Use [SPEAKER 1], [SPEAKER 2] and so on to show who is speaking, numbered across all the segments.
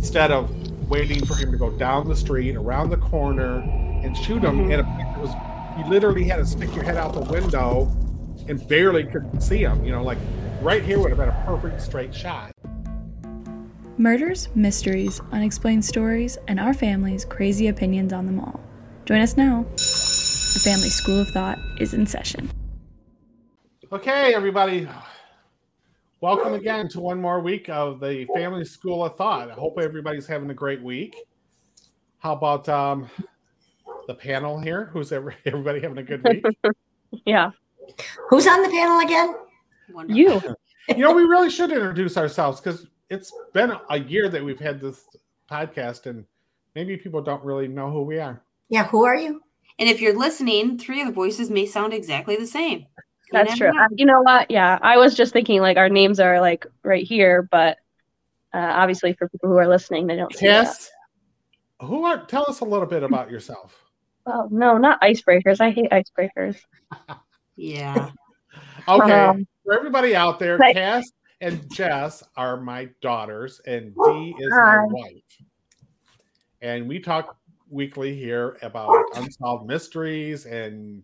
[SPEAKER 1] instead of waiting for him to go down the street, around the corner, and shoot him.
[SPEAKER 2] Mhm.
[SPEAKER 1] And it was you literally had to stick your head out the window and barely could see him. You know, like right here would have been a perfect straight shot.
[SPEAKER 3] Murders, mysteries, unexplained stories, and our family's crazy opinions on them all. Join us now. The Family School of Thought is in session.
[SPEAKER 1] Okay, everybody. Welcome again to one more week of the Family School of Thought. I hope everybody's having a great week. How about um, the panel here? Who's ever, everybody having a good week?
[SPEAKER 2] Yeah.
[SPEAKER 4] Who's on the panel again?
[SPEAKER 2] You.
[SPEAKER 1] you know, we really should introduce ourselves because it's been a year that we've had this podcast, and maybe people don't really know who we are.
[SPEAKER 4] Yeah, who are you?
[SPEAKER 5] And if you're listening, three of the voices may sound exactly the same. You
[SPEAKER 2] That's true.
[SPEAKER 5] know.
[SPEAKER 2] Uh, You know what? Yeah. I was just thinking like our names are like right here, but uh, obviously for people who are listening, they don't see that.
[SPEAKER 1] Who are? Tell us a little bit about yourself.
[SPEAKER 2] Oh, no, not icebreakers. I hate icebreakers.
[SPEAKER 5] Yeah.
[SPEAKER 1] Okay,
[SPEAKER 2] Um,
[SPEAKER 1] for everybody out there,
[SPEAKER 2] Right.
[SPEAKER 1] Cass and Jess are my daughters, and Dee is my
[SPEAKER 2] Hi.
[SPEAKER 1] wife. And we talk weekly here about unsolved mysteries and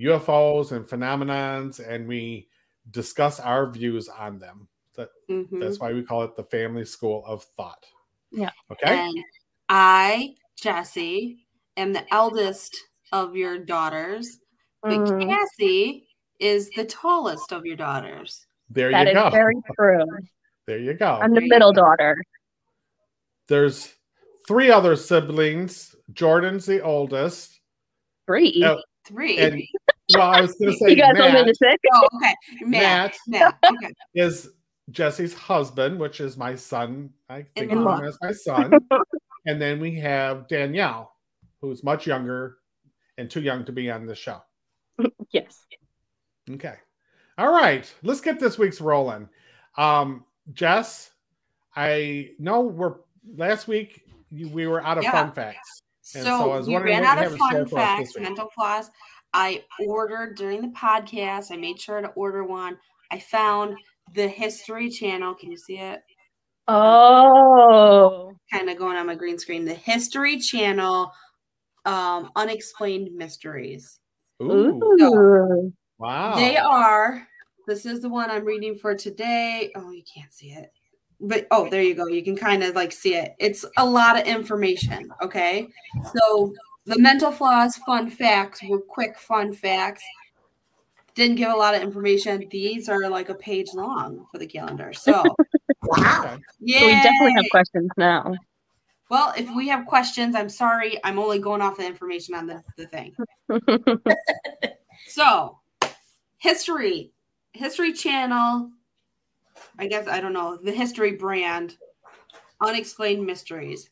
[SPEAKER 1] UFOs and phenomenons, and we discuss our views on them. That,
[SPEAKER 5] Mhm.
[SPEAKER 1] That's why we call it the Family School of Thought.
[SPEAKER 2] Yeah.
[SPEAKER 1] Okay.
[SPEAKER 5] And I, Jessie, am the eldest of your daughters, but
[SPEAKER 2] Mm,
[SPEAKER 5] Cassie is the tallest of your daughters.
[SPEAKER 1] There
[SPEAKER 2] that
[SPEAKER 1] you
[SPEAKER 2] is
[SPEAKER 1] go.
[SPEAKER 2] very true.
[SPEAKER 1] There you go.
[SPEAKER 2] I'm the middle daughter.
[SPEAKER 1] There's three other siblings. Jordan's the oldest.
[SPEAKER 2] Three.
[SPEAKER 5] Three.
[SPEAKER 1] And well, I was going to say
[SPEAKER 2] you guys
[SPEAKER 1] Matt,
[SPEAKER 2] to six?
[SPEAKER 5] oh, okay. Matt.
[SPEAKER 1] Matt
[SPEAKER 5] Matt. Okay.
[SPEAKER 1] is Jesse's husband, which is my son. I think of him as my son. and then we have Danielle, who's much younger and too young to be on the show.
[SPEAKER 2] Yes.
[SPEAKER 1] Okay. All right. Let's get this week's rolling. Um, Jess, I know we're last week we were out of
[SPEAKER 5] Yeah.
[SPEAKER 1] fun facts. And
[SPEAKER 5] So,
[SPEAKER 1] so I was
[SPEAKER 5] we ran out of
[SPEAKER 1] have in store
[SPEAKER 5] fun
[SPEAKER 1] for us this
[SPEAKER 5] facts, mental floss. I ordered during the podcast. I made sure to order one. I found the History Channel. Can you see it?
[SPEAKER 2] Oh.
[SPEAKER 5] Kind of going on my green screen. The History Channel, um, Unexplained Mysteries.
[SPEAKER 1] Ooh,
[SPEAKER 2] Ooh.
[SPEAKER 1] wow.
[SPEAKER 5] They are. This is the one I'm reading for today. Oh, you can't see it. But oh, there you go. You can kind of like see it. It's a lot of information. Okay. So the Mental Floss fun facts were quick fun facts. Didn't give a lot of information. These are like a page long for the calendar. So
[SPEAKER 4] Wow.
[SPEAKER 5] Yeah.
[SPEAKER 2] So we definitely have questions now.
[SPEAKER 5] well, if we have questions, I'm sorry. I'm only going off the information on the, the thing. So, history, history channel. I guess I don't know the history brand, unexplained mysteries.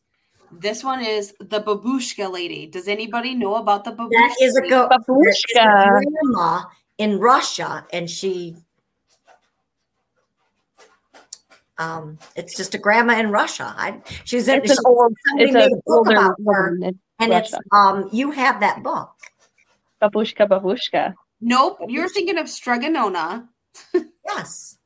[SPEAKER 5] This one is the babushka lady. Does anybody know about the babushka?
[SPEAKER 4] That is a go.
[SPEAKER 2] Babushka.
[SPEAKER 4] it's a grandma in Russia, and she. Um, it's just a grandma in Russia. I, she's in.
[SPEAKER 2] It's an
[SPEAKER 4] she-
[SPEAKER 2] old,
[SPEAKER 4] somebody
[SPEAKER 2] it's
[SPEAKER 4] made
[SPEAKER 2] an
[SPEAKER 4] a book about her,
[SPEAKER 2] woman in
[SPEAKER 4] and it's um. You have that book.
[SPEAKER 2] Babushka, babushka.
[SPEAKER 5] Nope, you're thinking of Strega Nona.
[SPEAKER 4] Yes.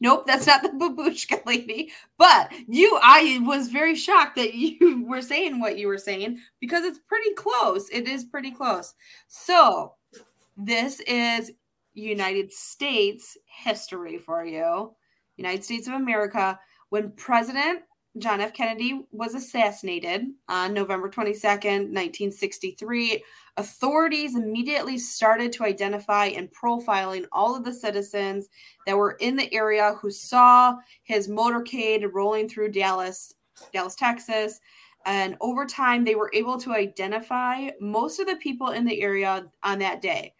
[SPEAKER 5] Nope, that's not the babushka lady. But you, I was very shocked that you were saying what you were saying because it's pretty close. It is pretty close. So, this is United States history for you. United States of America. When President John F. Kennedy was assassinated on November 22nd, 1963, authorities immediately started to identify and profiling all of the citizens that were in the area who saw his motorcade rolling through Dallas, Dallas, Texas. And over time, they were able to identify most of the people in the area on that day,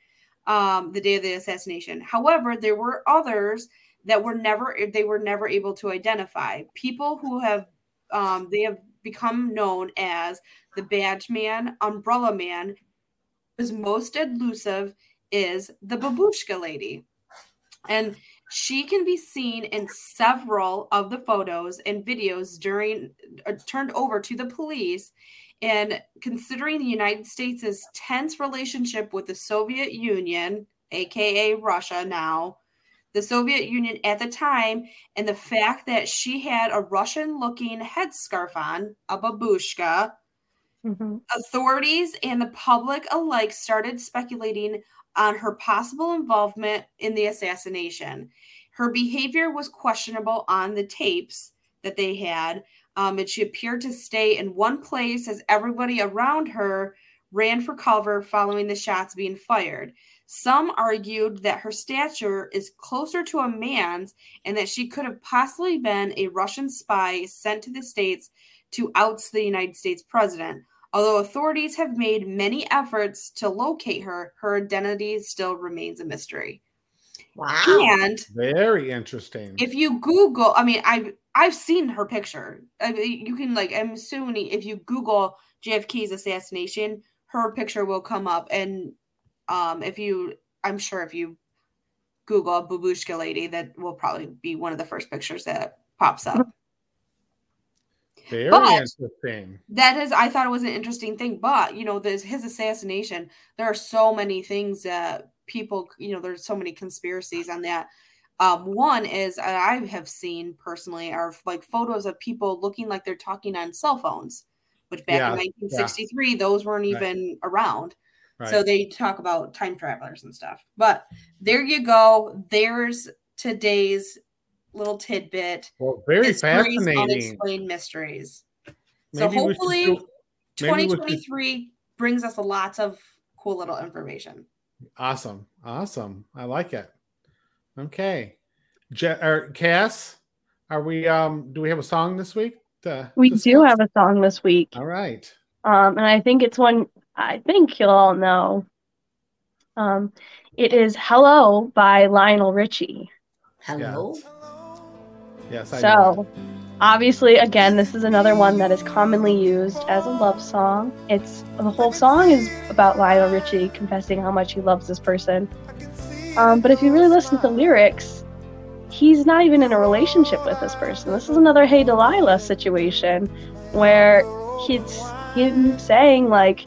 [SPEAKER 5] um, the day of the assassination. However, there were others that were never they were never able to identify people who have um, they have become known as the badge man, umbrella man. Is most elusive is the babushka lady, and she can be seen in several of the photos and videos during uh, turned over to the police. And considering the United States' tense relationship with the Soviet Union, aka Russia now, the Soviet Union at the time, and the fact that she had a Russian looking headscarf on, a babushka,
[SPEAKER 2] Mhm.
[SPEAKER 5] authorities and the public alike started speculating on her possible involvement in the assassination. Her behavior was questionable on the tapes that they had, um, and she appeared to stay in one place as everybody around her ran for cover following the shots being fired. Some argued that her stature is closer to a man's and that she could have possibly been a Russian spy sent to the States to oust the United States president. Although authorities have made many efforts to locate her, her identity still remains a mystery.
[SPEAKER 4] Wow.
[SPEAKER 5] And
[SPEAKER 1] Very interesting.
[SPEAKER 5] if you Google, I mean, I've I've seen her picture. I mean, you can like, I'm assuming if you Google JFK's assassination, her picture will come up. And um, if you, I'm sure if you Google babushka lady, that will probably be one of the first pictures that pops up.
[SPEAKER 1] Very
[SPEAKER 5] but-
[SPEAKER 1] interesting.
[SPEAKER 5] that is i thought it was an interesting thing but you know this his assassination there are so many things that people you know there's so many conspiracies on that um one is i have seen personally are like photos of people looking like they're talking on cell phones which back
[SPEAKER 1] Yeah,
[SPEAKER 5] in 1963 those weren't
[SPEAKER 1] Right.
[SPEAKER 5] even around
[SPEAKER 1] Right.
[SPEAKER 5] so they talk about time travelers and stuff but there you go there's today's little tidbit
[SPEAKER 1] well, very
[SPEAKER 5] Mysteries,
[SPEAKER 1] fascinating.
[SPEAKER 5] unexplained mysteries so
[SPEAKER 1] Maybe we should
[SPEAKER 5] hopefully
[SPEAKER 1] do- maybe we should-
[SPEAKER 5] 2023 brings us a lots of cool little information.
[SPEAKER 1] Awesome. Awesome. I like it. Okay. Je- or Cass, are we um do we have a song this week? to
[SPEAKER 2] We do have a song this week.
[SPEAKER 1] All right.
[SPEAKER 2] Um, and I think it's one I think you'll all know. Um, it is Hello by Lionel Richie.
[SPEAKER 4] Hello.
[SPEAKER 1] Yes, I know.
[SPEAKER 2] So, obviously, again, this is another one that is commonly used as a love song. It's the whole song is about Lionel Richie confessing how much he loves this person. Um, but if you really listen to the lyrics, he's not even in a relationship with this person. This is another Hey Delilah situation where he's him saying like,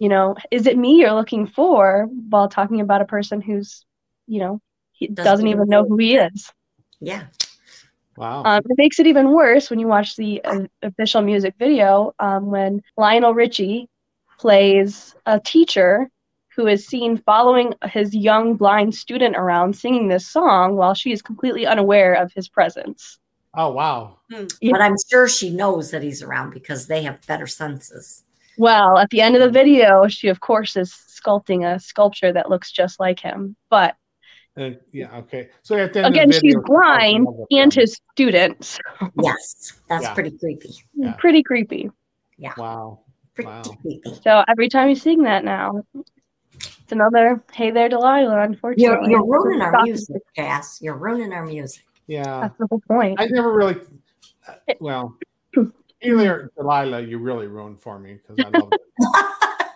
[SPEAKER 2] you know, is it me you're looking for? While talking about a person who's, you know, he
[SPEAKER 4] Doesn't
[SPEAKER 2] doesn't,
[SPEAKER 4] even
[SPEAKER 2] even know
[SPEAKER 4] know.
[SPEAKER 2] who he is.
[SPEAKER 4] Yeah.
[SPEAKER 1] Wow.
[SPEAKER 2] Um, it makes it even worse when you watch the uh, official music video um, when Lionel Richie plays a teacher who is seen following his young blind student around singing this song while she is completely unaware of his presence.
[SPEAKER 1] oh wow.
[SPEAKER 2] Yeah.
[SPEAKER 4] But I'm sure she knows that he's around because they have better senses.
[SPEAKER 2] Well, at the end of the video, she of course is sculpting a sculpture that looks just like him. But
[SPEAKER 1] And yeah, okay. So at the end of the
[SPEAKER 2] again, she's blind and his student.
[SPEAKER 4] Yes. That's
[SPEAKER 1] Yeah.
[SPEAKER 4] pretty creepy.
[SPEAKER 1] Yeah.
[SPEAKER 2] Pretty creepy. Yeah.
[SPEAKER 1] Wow.
[SPEAKER 4] Pretty
[SPEAKER 1] Wow.
[SPEAKER 4] creepy.
[SPEAKER 2] So every time you sing that now, it's another "Hey there, Delilah." Unfortunately,
[SPEAKER 4] You're, you're ruining our music, Cass. You're ruining our music.
[SPEAKER 1] Yeah.
[SPEAKER 2] That's the whole point.
[SPEAKER 1] I never really uh, well either Delilah you really ruined for me because I love it.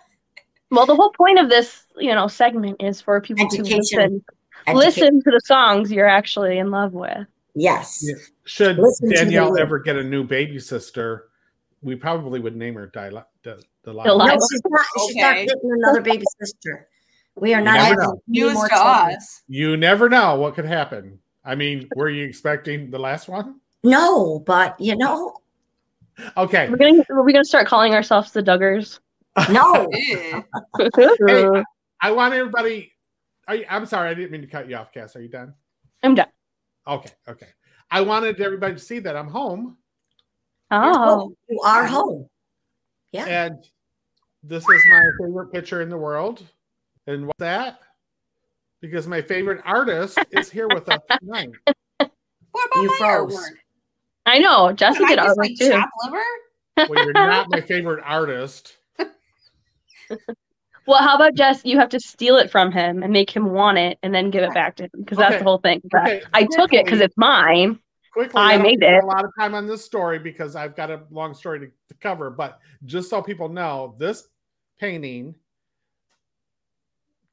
[SPEAKER 2] Well, the whole point of this, you know, segment is for people to listen,
[SPEAKER 4] Educate-
[SPEAKER 2] listen to the songs you're actually in love with.
[SPEAKER 4] Yes.
[SPEAKER 1] Yeah. Should
[SPEAKER 4] Listen to
[SPEAKER 1] Danielle ever get a new baby sister, we probably would name her Delilah. De- Delilah.
[SPEAKER 2] Delilah.
[SPEAKER 4] No, she's not. She's not getting another baby sister. We are
[SPEAKER 1] You
[SPEAKER 4] not
[SPEAKER 1] never
[SPEAKER 4] having
[SPEAKER 1] know.
[SPEAKER 4] any
[SPEAKER 5] News to us.
[SPEAKER 1] You never know what could happen. I mean, were you expecting the last one?
[SPEAKER 4] No, but you know,
[SPEAKER 1] Okay.
[SPEAKER 2] We're gonna we're gonna start calling ourselves the Duggars.
[SPEAKER 4] no.
[SPEAKER 1] Hey, I want everybody. Are you, I'm sorry, I didn't mean to cut you off, Cass. Are you done?
[SPEAKER 2] I'm done.
[SPEAKER 1] Okay. Okay. I wanted everybody to see that I'm home,
[SPEAKER 2] Oh,
[SPEAKER 4] You are home. Yeah.
[SPEAKER 1] and this is my favorite picture in the world. And what's that? Because my favorite artist is here with us tonight.
[SPEAKER 5] What about
[SPEAKER 4] You
[SPEAKER 5] my
[SPEAKER 4] froze.
[SPEAKER 5] Artwork?
[SPEAKER 2] I know. Jesse
[SPEAKER 5] Did I
[SPEAKER 2] artwork
[SPEAKER 5] like
[SPEAKER 2] too.
[SPEAKER 5] chop liver?
[SPEAKER 1] Well, you're not my favorite artist.
[SPEAKER 2] Well, how about Jess? You have to steal it from him and make him want it, and then give it back to him because that's the whole thing.
[SPEAKER 1] Okay,
[SPEAKER 2] I took it because it's mine.
[SPEAKER 1] quickly.
[SPEAKER 2] I
[SPEAKER 1] don't
[SPEAKER 2] made it.
[SPEAKER 1] A lot of time on this story because I've got a long story to, to cover. But just so people know, this painting,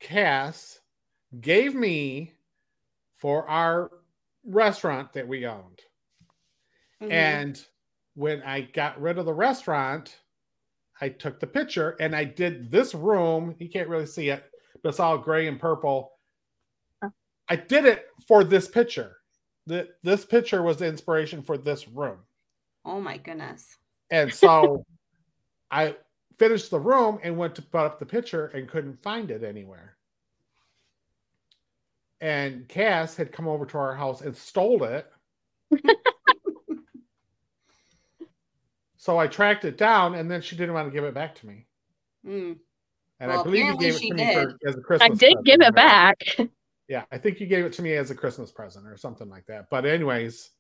[SPEAKER 1] Cass gave me for our restaurant that we owned.
[SPEAKER 5] Mhm.
[SPEAKER 1] And when I got rid of the restaurant, I took the picture and I did this room. You can't really see it, but it's all gray and purple.
[SPEAKER 2] Oh.
[SPEAKER 1] I did it for this picture. The, this picture was the inspiration for this room.
[SPEAKER 5] Oh my goodness.
[SPEAKER 1] And so I finished the room and went to put up the picture and couldn't find it anywhere. And Cass had come over to our house and stole it. so I tracked it down and then she didn't want to give it back to me.
[SPEAKER 5] Mm.
[SPEAKER 1] And
[SPEAKER 5] Well,
[SPEAKER 1] I believe you gave it
[SPEAKER 5] she
[SPEAKER 1] to me for,
[SPEAKER 5] did.
[SPEAKER 1] as a Christmas
[SPEAKER 2] I did give it
[SPEAKER 1] right?
[SPEAKER 2] back.
[SPEAKER 1] Yeah, I think you gave it to me as a Christmas present or something like that. But anyways,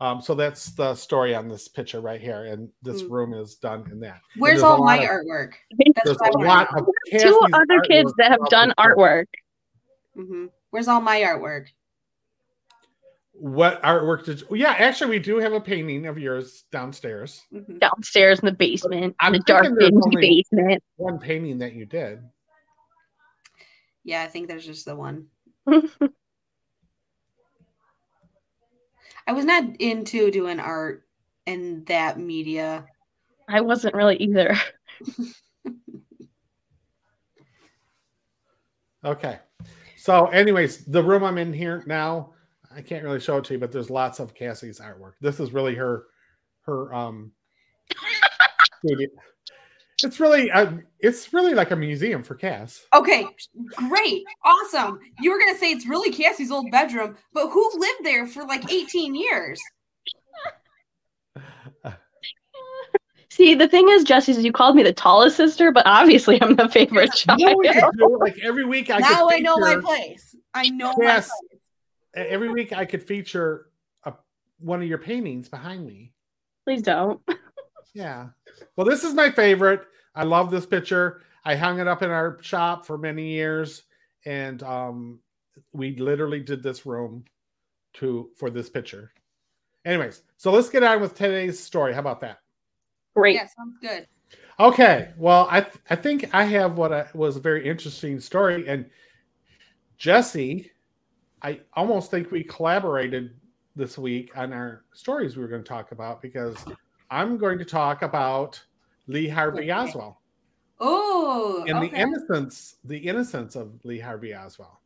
[SPEAKER 1] um, so that's the story on this picture right here, and this
[SPEAKER 5] Mm.
[SPEAKER 1] room is done in that.
[SPEAKER 5] Where's all my
[SPEAKER 1] of-
[SPEAKER 5] artwork?
[SPEAKER 2] There's
[SPEAKER 5] That's
[SPEAKER 1] There's
[SPEAKER 5] what I
[SPEAKER 1] a lot of
[SPEAKER 2] two other kids that have done
[SPEAKER 1] this book.
[SPEAKER 2] artwork.
[SPEAKER 5] hmm Where's all my artwork?
[SPEAKER 1] What artwork did? You, yeah, actually, we do have a painting of yours downstairs.
[SPEAKER 5] Mhm.
[SPEAKER 2] downstairs in the basement,
[SPEAKER 1] I'm
[SPEAKER 2] in the dark dingy
[SPEAKER 1] only-
[SPEAKER 2] basement.
[SPEAKER 1] One painting that you did.
[SPEAKER 5] Yeah, I think there's just the one. I was not into doing art in that media.
[SPEAKER 2] I wasn't really either.
[SPEAKER 1] Okay. So, anyways, the room I'm in here now, I can't really show it to you, but there's lots of Cassie's artwork. This is really her, her um. It's really, uh, it's really like a museum for Cass.
[SPEAKER 5] Okay, great, awesome. You were gonna say it's really Cassie's old bedroom, but who lived there for like 18 years?
[SPEAKER 2] See, the thing is, Jesse, is you called me the tallest sister, but obviously I'm the favorite child.
[SPEAKER 1] You know what you do? Like every week, I
[SPEAKER 5] now I know my place. I know
[SPEAKER 1] Yes.
[SPEAKER 5] My place.
[SPEAKER 1] every week I could feature a, one of your paintings behind me.
[SPEAKER 2] Please don't.
[SPEAKER 1] Yeah. Well, this is my favorite. I love this picture. I hung it up in our shop for many years, and um, we literally did this room to for this picture. Anyways, so let's get on with today's story. How about that?
[SPEAKER 2] Great.
[SPEAKER 5] Yeah, sounds good.
[SPEAKER 1] Okay. Well, I th- I think I have what I, was a very interesting story, and Jesse, I almost think we collaborated this week on our stories we were going to talk about because I'm going to talk about Lee Harvey
[SPEAKER 5] Okay.
[SPEAKER 1] Oswald
[SPEAKER 5] Oh,
[SPEAKER 1] and the innocence, the innocence of Lee Harvey Oswald.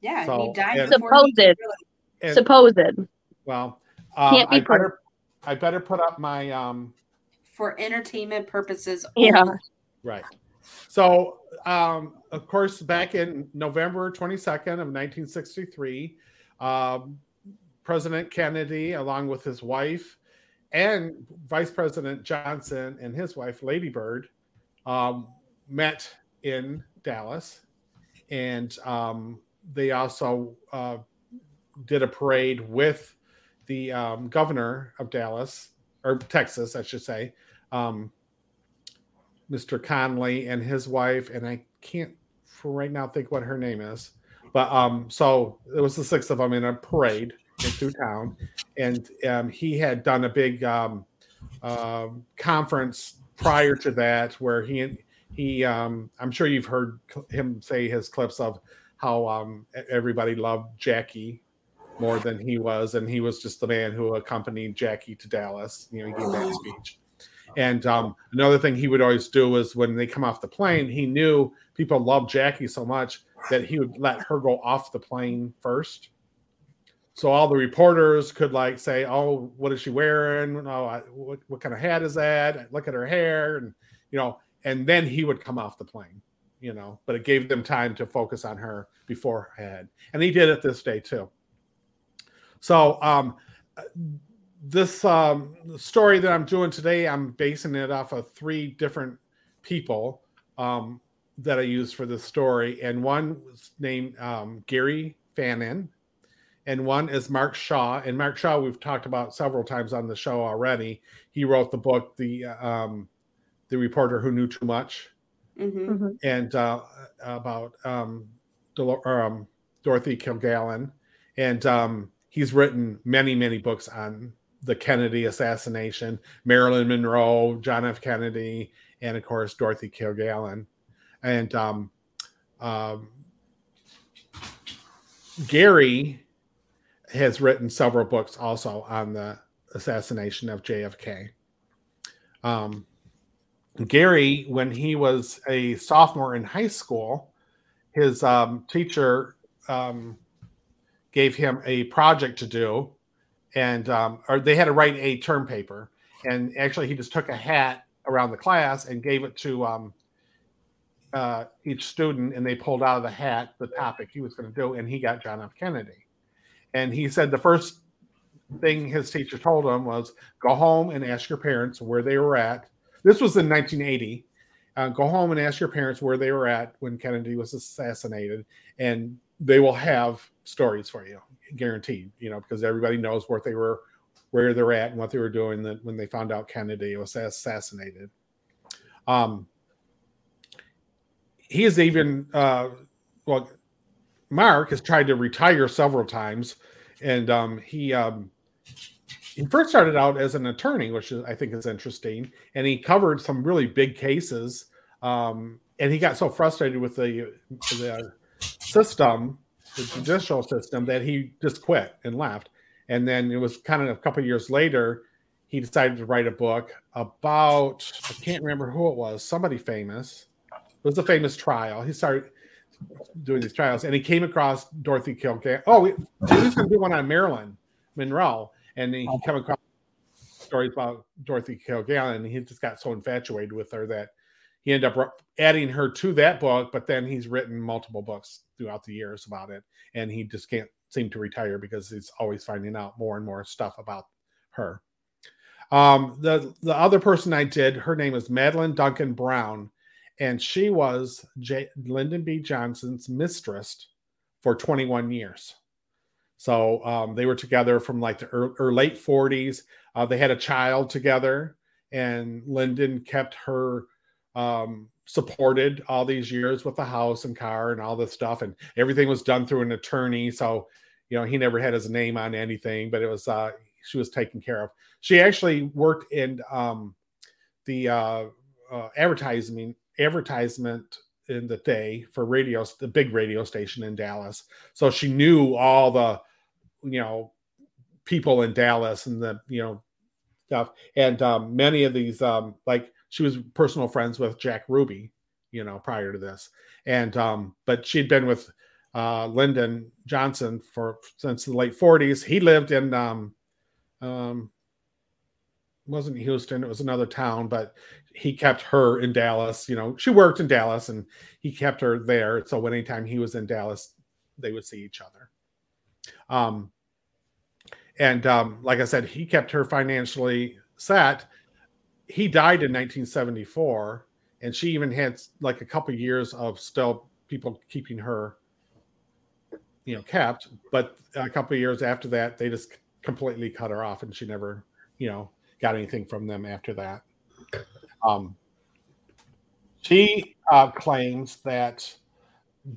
[SPEAKER 5] yeah,
[SPEAKER 1] So,
[SPEAKER 5] he died
[SPEAKER 1] and-
[SPEAKER 5] before he
[SPEAKER 2] Supposed.
[SPEAKER 1] And,
[SPEAKER 2] Supposed.
[SPEAKER 1] well, um,
[SPEAKER 2] Can't be
[SPEAKER 1] I better I better put up my um
[SPEAKER 5] for entertainment purposes.
[SPEAKER 2] Yeah.
[SPEAKER 1] Right. So, um, of course, back in November 22nd of 1963, um, President Kennedy, along with his wife and Vice President Johnson and his wife, Lady Bird, um, met in Dallas. And um, they also uh, did a parade with the um, governor of Dallas, or Texas, I should say, um, Mr. Connally and his wife, and I can't for right now think what her name is. But um, so it was the six of them in a parade through town, and um, he had done a big um, um conference prior to that where he he um, I'm sure you've heard him say his clips of how um, everybody loved Jackie more than he was, and he was just the man who accompanied Jackie to Dallas. You know, he gave that speech. And um, another thing he would always do is when they come off the plane, he knew people loved Jackie so much that he would let her go off the plane first. So all the reporters could like say, "Oh, what is she wearing? Oh, I, what what kind of hat is that? Look at her hair," and you know, and then he would come off the plane. You know, but it gave them time to focus on her beforehand, and he did it this day too. So um, this um, story that I'm doing today, I'm basing it off of three different people um, that I used for this story, and one was named um, Gary Fannin, and one is Mark Shaw. And Mark Shaw, we've talked about several times on the show already. He wrote the book, the um, the reporter who knew too much,
[SPEAKER 5] Mhm.
[SPEAKER 2] Mhm.
[SPEAKER 1] and uh, about um, Dolo- or, um, Dorothy Kilgallen, and um, he's written many, many books on the Kennedy assassination, Marilyn Monroe, John F. Kennedy, and of course Dorothy Kilgallen, and um, um, Gary has written several books also on the assassination of JFK. Um, Gary, when he was a sophomore in high school, his um, teacher um, gave him a project to do, and um, or they had to write a term paper, and actually he just took a hat around the class and gave it to um, uh, each student, and they pulled out of the hat the topic he was going to do, and he got John F. Kennedy. And he said the first thing his teacher told him was go home and ask your parents where they were at. This was in 1980. Uh, go home and ask your parents where they were at when Kennedy was assassinated, and they will have stories for you, guaranteed. You know, because everybody knows where they were, where they're at, and what they were doing that when they found out Kennedy was assassinated. Um, he is even uh, well, Mark has tried to retire several times, and um, he um, he first started out as an attorney, which I think is interesting, and he covered some really big cases. Um, and he got so frustrated with the the system, the judicial system, that he just quit and left. And then it was kind of a couple of years later, he decided to write a book about I can't remember who it was, somebody famous. It was a famous trial. He started doing these trials, and he came across Dorothy Kilgallen. Oh, he was going to do one on Marilyn Monroe, and he came across stories about Dorothy Kilgallen, and he just got so infatuated with her that he ended up adding her to that book. But then he's written multiple books throughout the years about it, and he just can't seem to retire because he's always finding out more and more stuff about her. Um, the the other person I did, her name is Madeleine Duncan Brown, and she was J- Lyndon B. Johnson's mistress for 21 years. So um, they were together from like the early, or late 40s. Uh, they had a child together, and Lyndon kept her um, supported all these years with the house and car and all this stuff, and everything was done through an attorney. So, you know, he never had his name on anything, but it was uh, she was taken care of. She actually worked in um, the uh, uh, advertising advertisement in the day for radio, the big radio station in Dallas. So she knew all the, you know, people in Dallas and the, you know, stuff. And um, many of these, um, like she was personal friends with Jack Ruby, you know, prior to this. And, um, but she'd been with uh, Lyndon Johnson for since the late 40s. He lived in, um, um, wasn't Houston, it was another town, but he kept her in Dallas. You know, she worked in Dallas and he kept her there. So anytime he was in Dallas, they would see each other. Um, and um, like I said, he kept her financially set. He died in 1974, and she even had like a couple years of still people keeping her, you know, kept. But a couple years after that, they just completely cut her off, and she never, you know, got anything from them after that. Um, she uh, claims that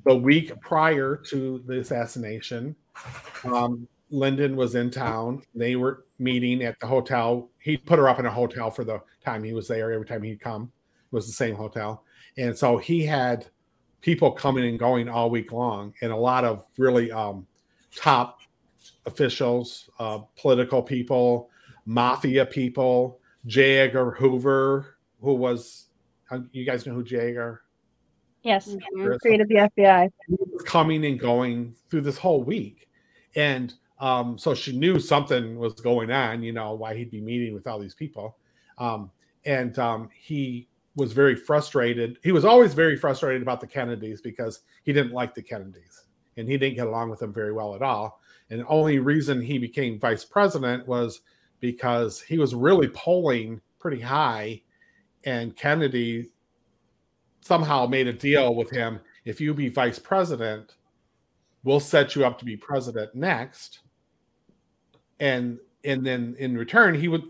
[SPEAKER 1] the week prior to the assassination, um, Lyndon was in town. They were meeting at the hotel. He put her up in a hotel for the time he was there. Every time he'd come, it was the same hotel. And so he had people coming and going all week long, and a lot of really um, top officials, uh, political people, mafia people, J. Edgar Hoover, who was, uh, you guys know who J. Edgar?
[SPEAKER 2] Yes, mm-hmm. created the FBI.
[SPEAKER 1] coming and going through this whole week, and um, so she knew something was going on. You know why he'd be meeting with all these people, um, and um, he was very frustrated. He was always very frustrated about the Kennedys because he didn't like the Kennedys, and he didn't get along with them very well at all. And the only reason he became vice president was because he was really polling pretty high, and Kennedy somehow made a deal with him. If you be vice president, we'll set you up to be president next. And and then in return, he would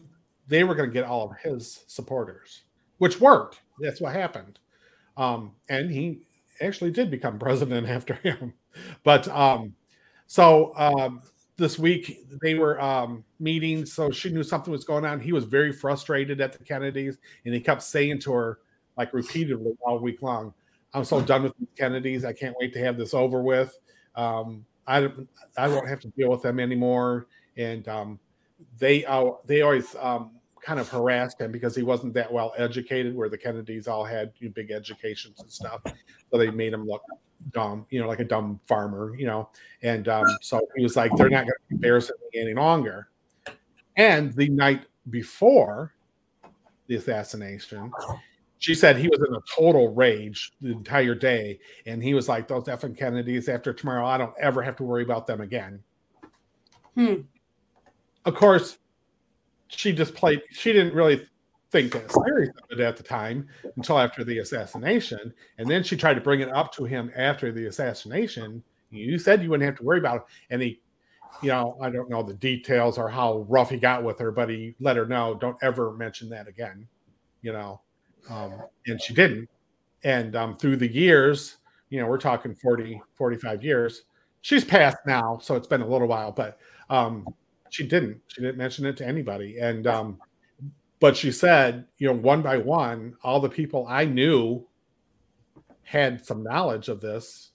[SPEAKER 1] they were going to get all of his supporters, which worked. That's what happened. Um, and he actually did become president after him. But um, so um, this week they were um, meeting, so she knew something was going on. He was very frustrated at the Kennedys, and he kept saying to her, like repeatedly all week long, "I'm so done with the Kennedys. I can't wait to have this over with. Um, I I won't have to deal with them anymore." And um, they uh, they always um, kind of harassed him because he wasn't that well educated, where the Kennedys all had you know, big educations and stuff. So they made him look dumb, you know, like a dumb farmer, you know. And um, so he was like, they're not going to embarrass me any longer. And the night before the assassination, she said he was in a total rage the entire day. And he was like, those effing Kennedys, after tomorrow, I don't ever have to worry about them again.
[SPEAKER 5] Hmm.
[SPEAKER 1] Of course, she just played, she didn't really think that serious of it at the time until after the assassination. And then she tried to bring it up to him after the assassination. You said you wouldn't have to worry about it. And he, you know, I don't know the details or how rough he got with her, but he let her know, don't ever mention that again, you know. Um, and she didn't. And um, through the years, you know, we're talking 40, 45 years. She's passed now, so it's been a little while, but um, she didn't. She didn't mention it to anybody. And um, but she said, you know, one by one, all the people I knew had some knowledge of this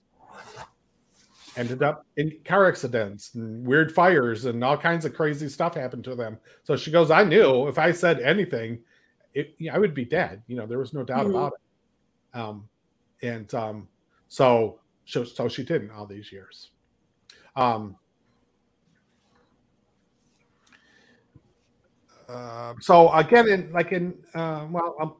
[SPEAKER 1] ended up in car accidents and weird fires and all kinds of crazy stuff happened to them. So she goes, I knew if I said anything, it, you know, I would be dead. You know, there was no doubt
[SPEAKER 5] Mhm.
[SPEAKER 1] about it. Um, and um, so, so, so she didn't all these years. Um, uh, so again, in like in uh, well, um,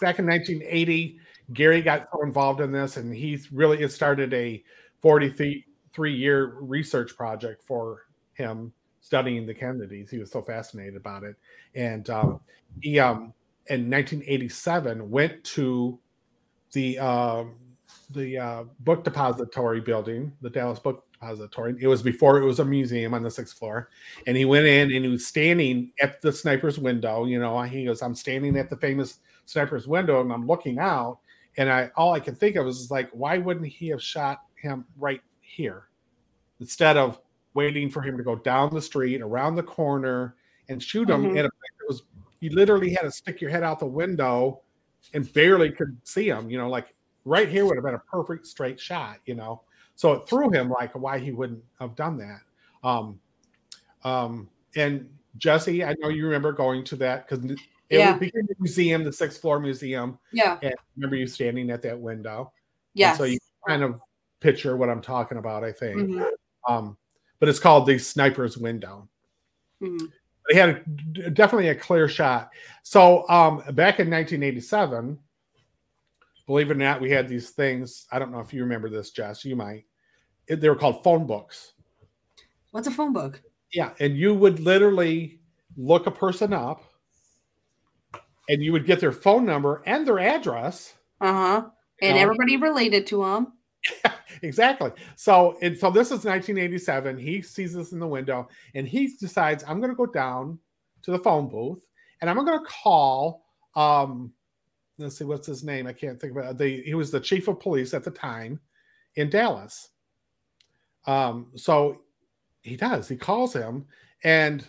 [SPEAKER 1] back in 1980, Gary got so involved in this, and he's really started a 43 year research project for him studying the Kennedys. He was so fascinated about it, and um, he um, in 1987 went to the uh, the uh, book depository building, the Dallas Book It was before it was a museum on the sixth floor, and he went in and he was standing at the sniper's window. You know, he goes, "I'm standing at the famous sniper's window, and I'm looking out." And I all I could think of was like, why wouldn't he have shot him right here instead of waiting for him to go down the street, around the corner, and shoot him
[SPEAKER 5] Mhm.
[SPEAKER 1] at a place that was you literally had to stick your head out the window and barely could see him, you know, like right here would have been a perfect straight shot, you know. So it threw him like why he wouldn't have done that. Um, um, and Jesse, I know you remember going to that because it
[SPEAKER 5] Yeah.
[SPEAKER 1] became a museum, the sixth floor museum.
[SPEAKER 5] Yeah.
[SPEAKER 1] And I remember you standing at that window.
[SPEAKER 5] Yeah.
[SPEAKER 1] So you kind of picture what I'm talking about, I think.
[SPEAKER 5] Mhm.
[SPEAKER 1] Um, but it's called the sniper's window.
[SPEAKER 5] Mhm.
[SPEAKER 1] They had a, definitely a clear shot. So um, back in 1987, believe it or not, we had these things. I don't know if you remember this, Jess. You might. It, they were called phone books.
[SPEAKER 5] What's a phone book?
[SPEAKER 1] Yeah, and you would literally look a person up, and you would get their phone number and their address.
[SPEAKER 5] Uh huh. And
[SPEAKER 1] Um,
[SPEAKER 5] everybody related to them.
[SPEAKER 1] exactly. So, and so this is 1987. He sees this in the window, and he decides, I'm going to go down to the phone booth, and I'm going to call. Um, let's see, what's his name? I can't think of it. The he was the chief of police at the time in Dallas. Um, so he does. He calls him, and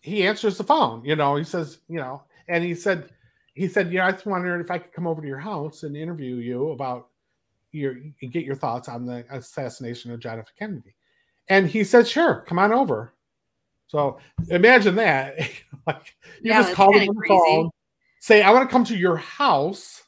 [SPEAKER 1] he answers the phone. You know, he says, you know, and he said, he said, you know, I just wondered if I could come over to your house and interview you about your and get your thoughts on the assassination of John F. Kennedy. And he said, sure, come on over. So imagine that. like you
[SPEAKER 5] Yeah,
[SPEAKER 1] just call him on the phone, say, I want to come to your house,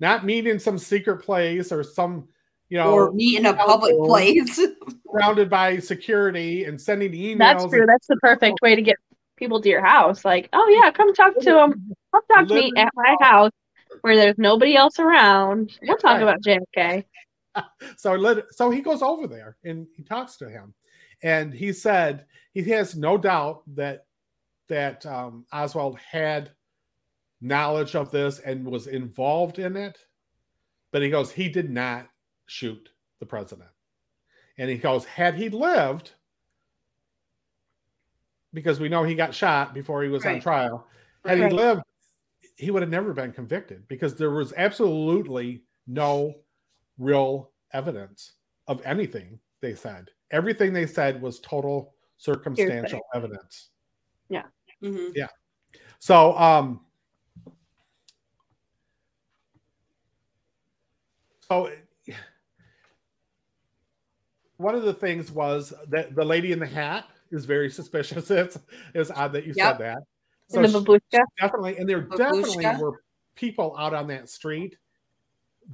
[SPEAKER 1] not meet in some secret place or some, you know,
[SPEAKER 5] or meet in a public place.
[SPEAKER 1] surrounded by security and sending emails.
[SPEAKER 2] That's true. That's the perfect way to get people to your house. Like, oh yeah, come talk to them. Come talk to me at my house where there's nobody else around. We'll talk
[SPEAKER 1] Right.
[SPEAKER 2] about JFK.
[SPEAKER 1] so let, so he goes over there and he talks to him and he said he has no doubt that that um, oswald had knowledge of this and was involved in it but he goes he did not shoot the president and he goes had he lived because we know he got shot before he was on trial had
[SPEAKER 2] Right.
[SPEAKER 1] he lived he would have never been convicted because there was absolutely no real evidence of anything they said. Everything they said was total circumstantial evidence.
[SPEAKER 5] Mhm. Yeah.
[SPEAKER 1] So, um, so one of the things was that the lady in the hat is very suspicious. It's, it's odd that you
[SPEAKER 5] Yep.
[SPEAKER 1] said that. So
[SPEAKER 2] In the
[SPEAKER 1] she- definitely, and there
[SPEAKER 5] Babushka?
[SPEAKER 1] definitely were people out on that street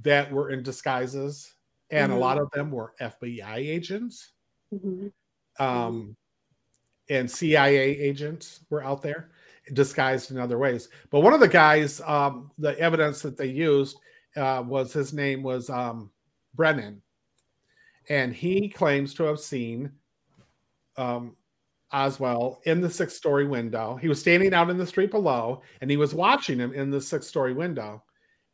[SPEAKER 1] that were in disguises, and
[SPEAKER 5] Mhm.
[SPEAKER 1] a lot of them were FBI agents.
[SPEAKER 2] Mhm.
[SPEAKER 1] um, and CIA agents were out there disguised in other ways. But one of the guys, um, the evidence that they used uh, was his name was um, Brennan, and he claims to have seen um, Oswald in the sixth story window. He was standing out in the street below, and he was watching him in the sixth story window.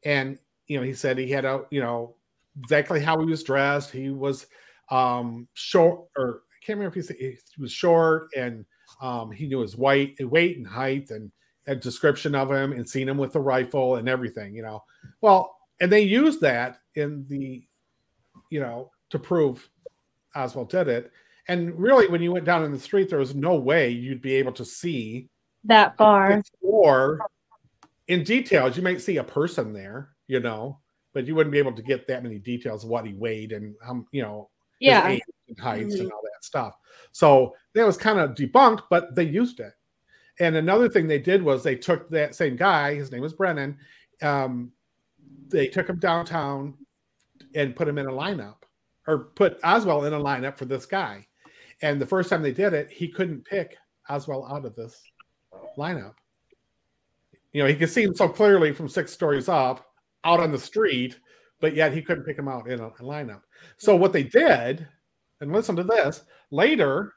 [SPEAKER 1] And you know, he said he had a you know exactly how he was dressed. He was um short or I can't remember if he said he was short and um he knew his weight weight and height and a description of him and seen him with a rifle and everything, you know. Well, and they used that in the you know to prove Oswald did it. And really when you went down in the street, there was no way you'd be able to see
[SPEAKER 2] That far.
[SPEAKER 1] or in details, you might see a person there, you know, but you wouldn't be able to get that many details of what he weighed and um, you know,
[SPEAKER 2] Yeah.
[SPEAKER 1] and heights and all that stuff. So that was kind of debunked, but they used it. And another thing they did was they took that same guy, his name was Brennan, um, they took him downtown and put him in a lineup or put Oswald in a lineup for this guy. And the first time they did it, he couldn't pick Oswald out of this lineup. You know, he could see him so clearly from six stories up out on the street, but yet he couldn't pick him out in a, a lineup. So what they did, and listen to this, later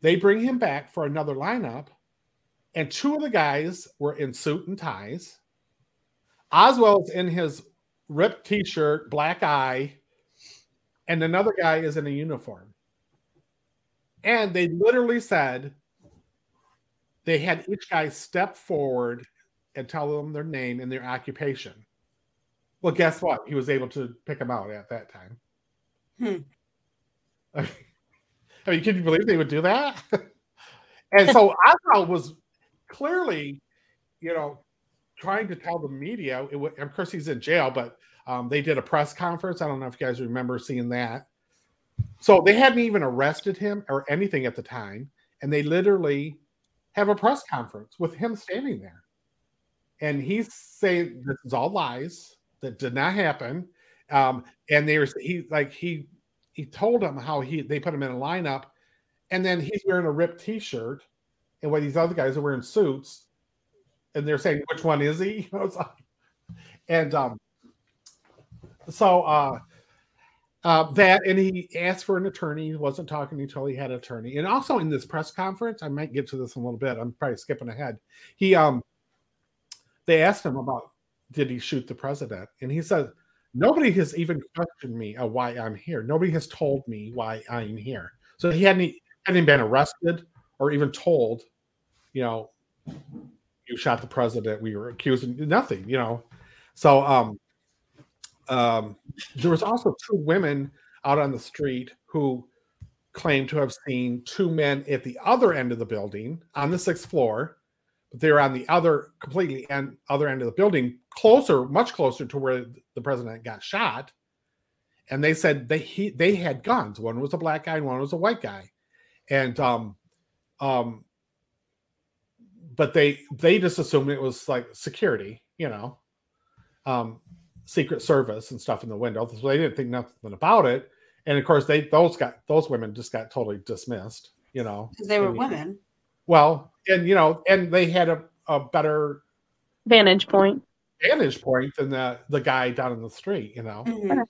[SPEAKER 1] they bring him back for another lineup, and two of the guys were in suit and ties. Oswald's in his ripped t-shirt, black eye, and another guy is in a uniform. And they literally said they had each guy step forward and tell them their name and their occupation. Well, guess what? He was able to pick them out at that time.
[SPEAKER 5] Hmm.
[SPEAKER 1] I mean, can you believe they would do that? and so Oswald was clearly, you know, trying to tell the media. It, of course, he's in jail, but um, they did a press conference. I don't know if you guys remember seeing that. So they hadn't even arrested him or anything at the time, and they literally have a press conference with him standing there, and he's saying this is all lies that did not happen. Um, and there's he like he he told them how he they put him in a lineup, and then he's wearing a ripped T-shirt, and while these other guys are wearing suits, and they're saying which one is he? And um, so uh, uh, that and he asked for an attorney. He wasn't talking until he had an attorney, and also in this press conference, I might get to this in a little bit. I'm probably skipping ahead. He um, they asked him about did he shoot the president, and he said nobody has even questioned me of why I'm here. Nobody has told me why I'm here. So he hadn't hadn't been arrested or even told, you know, you shot the president. We were accusing nothing, you know. So um um there was also two women out on the street who claimed to have seen two men at the other end of the building on the sixth floor but they were on the other completely end other end of the building closer much closer to where the president got shot and they said they he, they had guns one was a black guy and one was a white guy and um um but they they just assumed it was like security you know um secret service and stuff in the window so they didn't think nothing about it and of course they those got those women just got totally dismissed you know
[SPEAKER 5] because they were
[SPEAKER 1] And-
[SPEAKER 5] women.
[SPEAKER 1] well, and you know, and they had a, a better
[SPEAKER 2] Vantage point.
[SPEAKER 1] vantage point than the the guy down in the street, you know.
[SPEAKER 5] Mhm.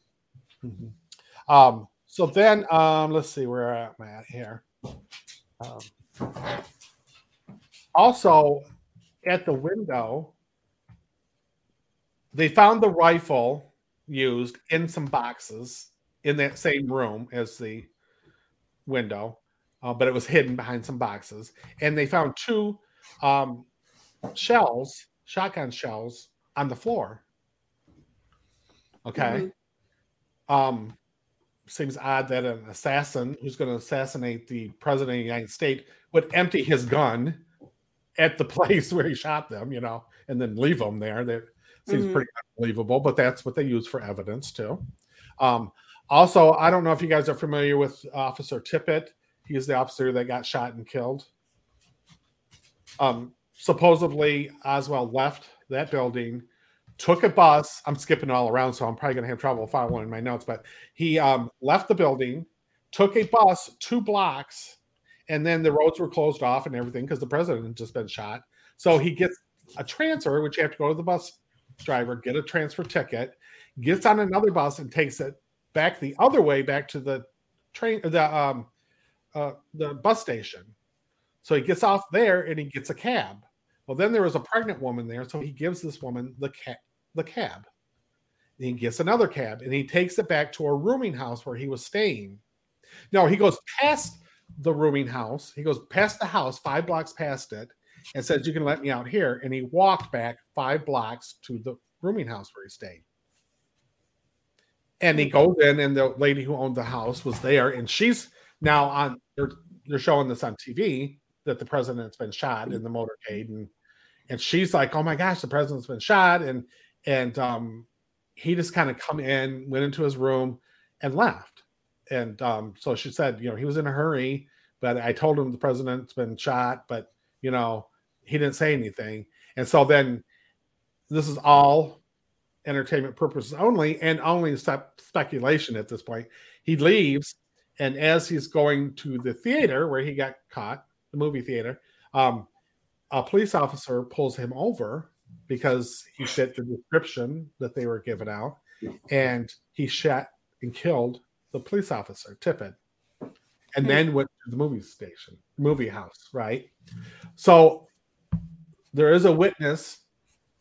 [SPEAKER 1] Mhm. Um, so then um let's see where I'm at here. Um, also at the window, they found the rifle used in some boxes in that same room as the window, uh, but it was hidden behind some boxes. And they found two um, shells, shotgun shells, on the floor. Okay. Um, seems odd that an assassin who's going to assassinate the president of the United States would empty his gun at the place where he shot them, you know, and then leave them there. That seems
[SPEAKER 5] Mhm.
[SPEAKER 1] pretty unbelievable, but that's what they use for evidence too. Um, also, I don't know if you guys are familiar with Officer Tippit. He's the officer that got shot and killed. Um, supposedly Oswald left that building, took a bus. I'm skipping all around, so I'm probably going to have trouble following my notes. But he um, left the building, took a bus two blocks, and then the roads were closed off and everything because the president had just been shot. So he gets a transfer, which you have to go to the bus driver, get a transfer ticket, gets on another bus and takes it back the other way back to the train the um uh, the bus station. So he gets off there and he gets a cab. Well, then there was a pregnant woman there, so he gives this woman the cab. The cab. And he gets another cab and he takes it back to a rooming house where he was staying. No, he goes past the rooming house. He goes past the house, five blocks past it, and says, "You can let me out here." And he walked back five blocks to the rooming house where he stayed. And he goes in, and the lady who owned the house was there, and she's now on. They're, they're showing this on TV that the president's been shot in the motorcade, and and she's like, "Oh my gosh, the president's been shot," and and um, he just kind of come in, went into his room, and left. And um, so she said, you know, he was in a hurry, but I told him the president's been shot, but you know, he didn't say anything. And so then this is all entertainment purposes only and only spe- speculation at this point. He leaves, and as he's going to the theater where he got caught, the movie theater, um, a police officer pulls him over because he fit the description that they were given out, and he shot and killed the police officer, Tippit, and then went to the movie station, movie house, right? So there is a witness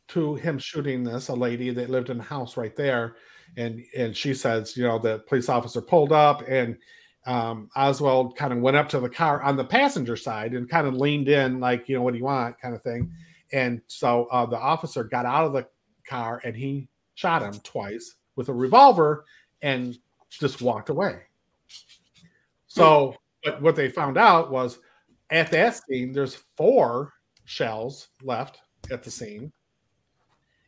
[SPEAKER 1] to him shooting this, a lady that lived in the house right there, and and she says, you know, the police officer pulled up and um, Oswald kind of went up to the car on the passenger side and kind of leaned in, like, you know, what do you want, kind of thing. And so uh, the officer got out of the car and he shot him twice with a revolver and just walked away. So, but what they found out was at that scene, there's four shells left at the scene,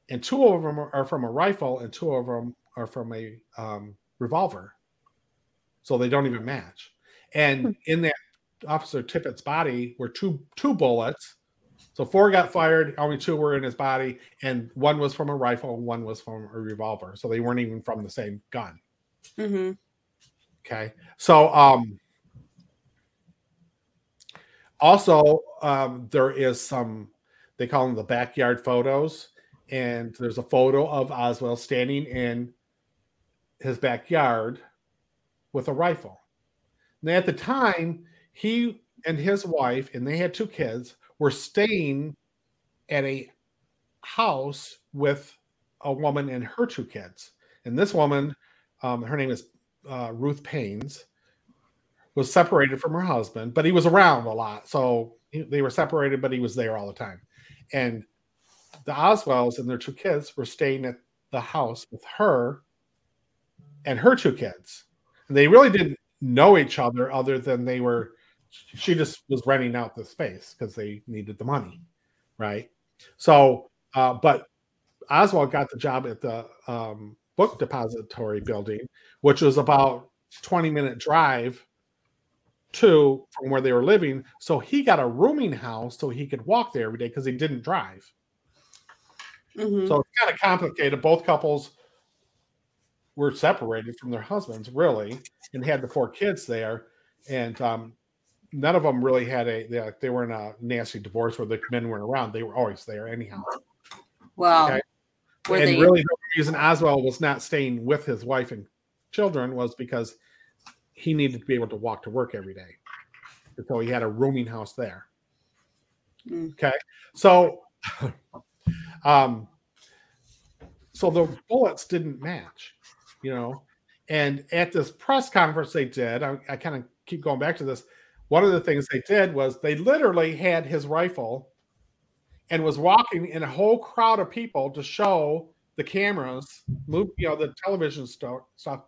[SPEAKER 1] and two of them are from a rifle, and two of them are from a um, revolver. So they don't even match. And in that officer Tippit's body were two two bullets. So four got fired, only two were in his body, and one was from a rifle and one was from a revolver. So they weren't even from the same gun.
[SPEAKER 5] Mm-hmm.
[SPEAKER 1] Okay. So um also um there is some they call them the backyard photos, and there's a photo of Oswald standing in his backyard with a rifle. Now at the time, he and his wife, and they had two kids, were staying at a house with a woman and her two kids. And this woman, um, her name is uh, Ruth Paines, was separated from her husband, but he was around a lot. So he, they were separated, but he was there all the time. And the Oswalds and their two kids were staying at the house with her and her two kids. And they really didn't know each other other than they were she just was renting out the space because they needed the money right so uh, but oswald got the job at the um, book depository building which was about 20 minute drive to from where they were living so he got a rooming house so he could walk there every day because he didn't drive
[SPEAKER 5] Mm-hmm.
[SPEAKER 1] so it's kind of complicated both couples were separated from their husbands really and had the four kids there and um, none of them really had a they, they were in a nasty divorce where the men weren't around they were always there anyhow
[SPEAKER 5] Wow.
[SPEAKER 1] Okay.
[SPEAKER 5] were
[SPEAKER 1] and
[SPEAKER 5] they
[SPEAKER 1] really reason oswald was not staying with his wife and children was because he needed to be able to walk to work every day. So he had a rooming house there.
[SPEAKER 5] Mm.
[SPEAKER 1] okay. So um so the bullets didn't match you know? And at this press conference they did i, I kind of keep going back to this one of the things they did was they literally had his rifle and was walking in a whole crowd of people to show the cameras move you know the television sto- stuff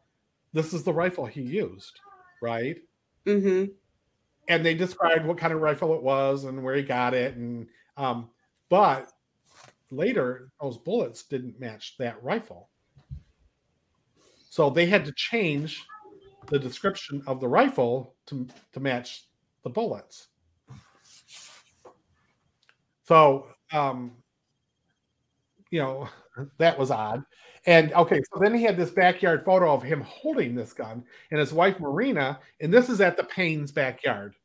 [SPEAKER 1] this is the rifle he used right?
[SPEAKER 5] Mm-hmm.
[SPEAKER 1] and they described what kind of rifle it was and where he got it and um but later those bullets didn't match that rifle. So they had to change the description of the rifle to, to match the bullets. So, um, you know, that was odd. And okay, so then he had this backyard photo of him holding this gun and his wife Marina, and this is at the Paine's backyard.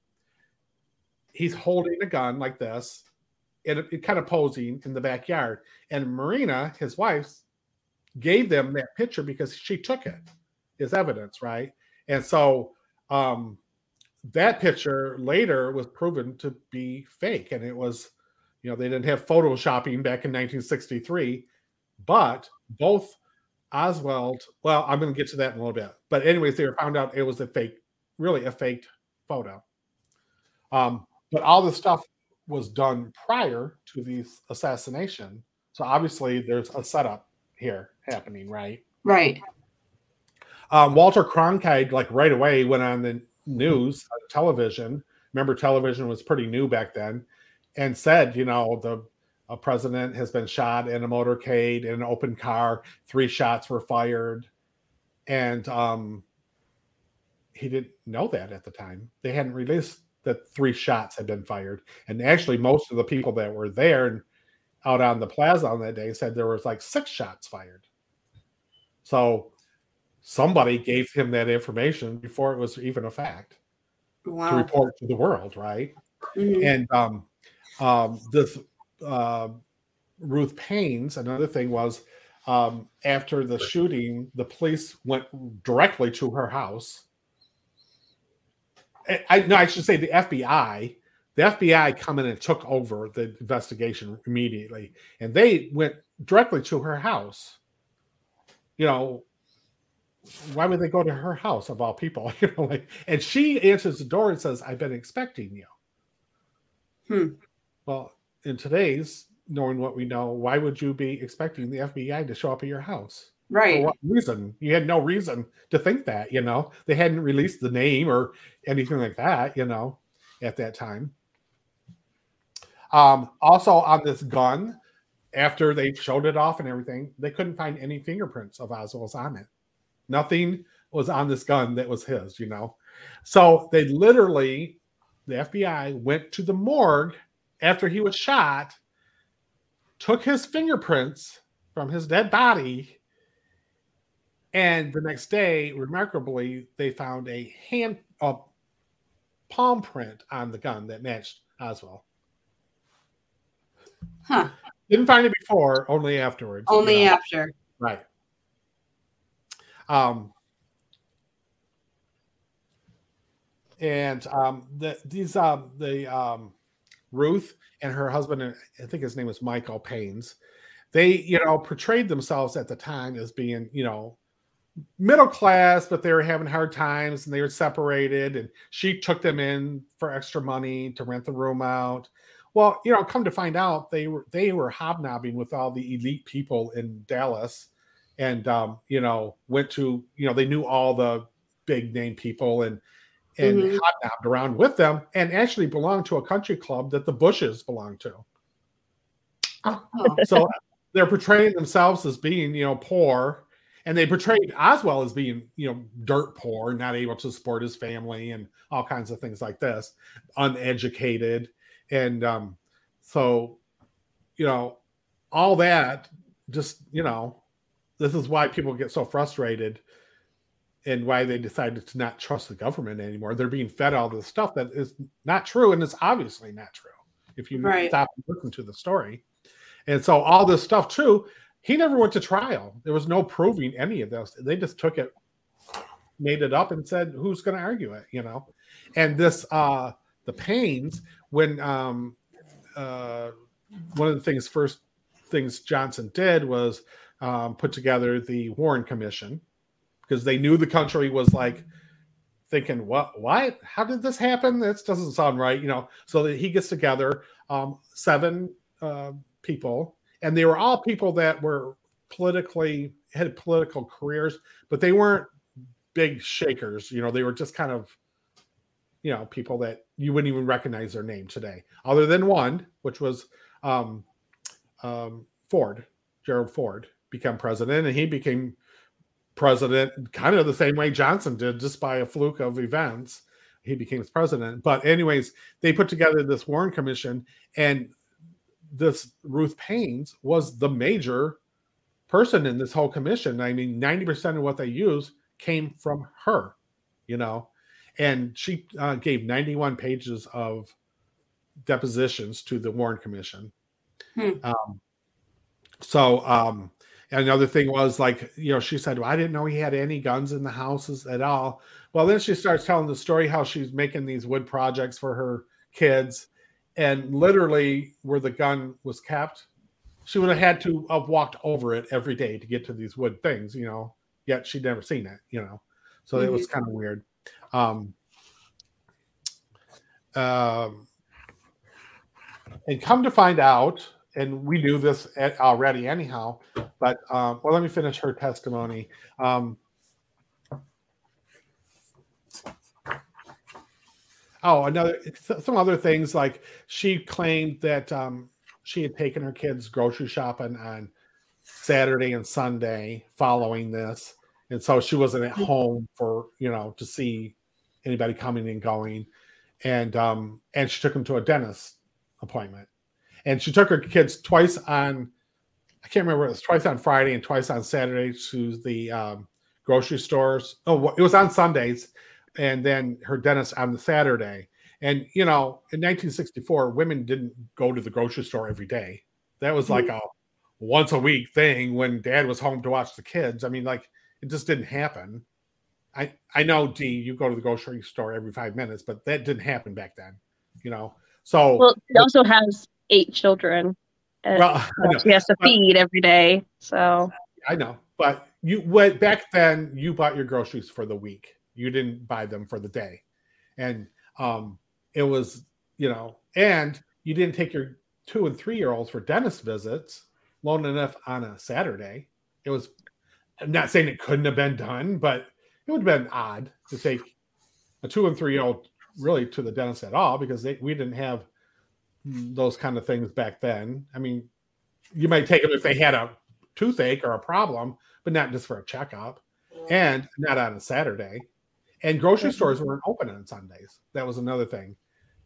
[SPEAKER 1] He's holding a gun like this, and it, kind of posing in the backyard. And Marina, his wife, gave them that picture because she took it as evidence, right? And so um, that picture later was proven to be fake, and it was, you know, they didn't have photoshopping back in 1963, but both Oswald, well, I'm going to get to that in a little bit, but anyways, they found out it was a fake, really a faked photo. Um, but all the stuff was done prior to the assassination, so obviously there's a setup here happening, right?
[SPEAKER 5] Right.
[SPEAKER 1] Um, Walter Cronkite, like right away, went on the news, uh, television. Remember, television was pretty new back then, and said, you know, the a president has been shot in a motorcade in an open car. Three shots were fired, and um, he didn't know that at the time. They hadn't released that three shots had been fired, and actually, most of the people that were there and out on the plaza on that day said there was like six shots fired. So somebody gave him that information before it was even a fact
[SPEAKER 5] Wow.
[SPEAKER 1] to report to the world, right?
[SPEAKER 5] Mhm.
[SPEAKER 1] And um, um, this uh, Ruth Paine's another thing was um, after the shooting, the police went directly to her house. I, I no, I should say the FBI. The FBI come in and took over the investigation immediately, and they went directly to her house. You know, why would they go to her house of all people? You know, like, and she answers the door and says, "I've been expecting you."
[SPEAKER 5] Hmm.
[SPEAKER 1] Well, in today's knowing what we know, why would you be expecting the FBI to show up at your house? For
[SPEAKER 5] Right.
[SPEAKER 1] what reason? You had no reason to think that. You know, they hadn't released the name or anything like that. You know, at that time. Um, also on this gun, after they showed it off and everything, they couldn't find any fingerprints of Oswald's on it. Nothing was on this gun that was his, you know. So they literally, the FBI went to the morgue after he was shot, took his fingerprints from his dead body, and the next day, remarkably, they found a hand, a palm print on the gun that matched Oswald.
[SPEAKER 5] Huh.
[SPEAKER 1] Didn't find it before, only afterwards. you
[SPEAKER 5] Only
[SPEAKER 1] know.
[SPEAKER 5] after.
[SPEAKER 1] Right. Um, and um, the, these um, the um, Ruth and her husband, and I think his name was Michael Paines. They, you know, portrayed themselves at the time as being, you know, middle class, but they were having hard times and they were separated. And she took them in for extra money to rent the room out. Well, you know, come to find out, they were they were hobnobbing with all the elite people in Dallas and um, you know went to you know they knew all the big name people and and
[SPEAKER 5] Mhm.
[SPEAKER 1] hobnobbed around with them and actually belonged to a country club that the Bushes belonged to.
[SPEAKER 4] Oh.
[SPEAKER 1] So they're portraying themselves as being you know poor, and they portrayed Oswald as being you know dirt poor, not able to support his family and all kinds of things like this, uneducated, and um, so you know all that just you know this is why people get so frustrated and why they decided to not trust the government anymore. They're being fed all this stuff that is not true, and it's obviously not true if you
[SPEAKER 5] Right.
[SPEAKER 1] stop and listen to the story. And so all this stuff too, he never went to trial. There was no proving any of this. They just took it, made it up, and said, "Who's going to argue it?" You know. And this, uh the Paines when um uh one of the things first things Johnson did was um, put together the Warren Commission because they knew the country was like thinking, "What? Why? How did this happen? This doesn't sound right." You know, so that he gets together um, seven uh, people, and they were all people that were politically had political careers, but they weren't big shakers. You know, they were just kind of you know people that you wouldn't even recognize their name today, other than one, which was um, um, Ford, Gerald Ford, become president, and he became president kind of the same way Johnson did, just by a fluke of events. He became president. But anyways, they put together this Warren Commission, and this Ruth Paines was the major person in this whole commission. I mean, 90% of what they use came from her, you know, and she uh, gave 91 pages of depositions to the Warren Commission.
[SPEAKER 5] Hmm.
[SPEAKER 1] Um, so, um, and another thing was like, you know, she said, well, I didn't know he had any guns in the houses at all. Well, then she starts telling the story how she's making these wood projects for her kids, and literally where the gun was kept, she would have had to have walked over it every day to get to these wood things, you know. Yet she'd never seen it, you know. So it was kind of weird. Um, um, and come to find out, and we knew this already anyhow, but um, well, let me finish her testimony. Um, oh, another some other things like she claimed that um, she had taken her kids grocery shopping on Saturday and Sunday following this, and so she wasn't at home for you know to see anybody coming and going, and um, and she took them to a dentist appointment, and she took her kids twice on. I can't remember. It was twice on Friday and twice on Saturday to the um, grocery stores. Oh, it was on Sundays, and then her dentist on the Saturday. And you know, in 1964, women didn't go to the grocery store every day. That was like a once a week thing when dad was home to watch the kids. I mean, like it just didn't happen. I I know, D, you go to the grocery store every five minutes, but that didn't happen back then. You know, so
[SPEAKER 2] Well, she also has eight children. And
[SPEAKER 1] well,
[SPEAKER 2] she has to feed every day. So
[SPEAKER 1] I know, but you went back then. You bought your groceries for the week. You didn't buy them for the day, and um, it was you know, and you didn't take your two and three year olds for dentist visits long enough on a Saturday. It was. I'm not saying it couldn't have been done, but it would have been odd to take a two and three year old really to the dentist at all because they, we didn't have those kind of things back then. I mean, you might take them if they had a toothache or a problem, but not just for a checkup and not on a Saturday. And grocery stores weren't open on Sundays. That was another thing.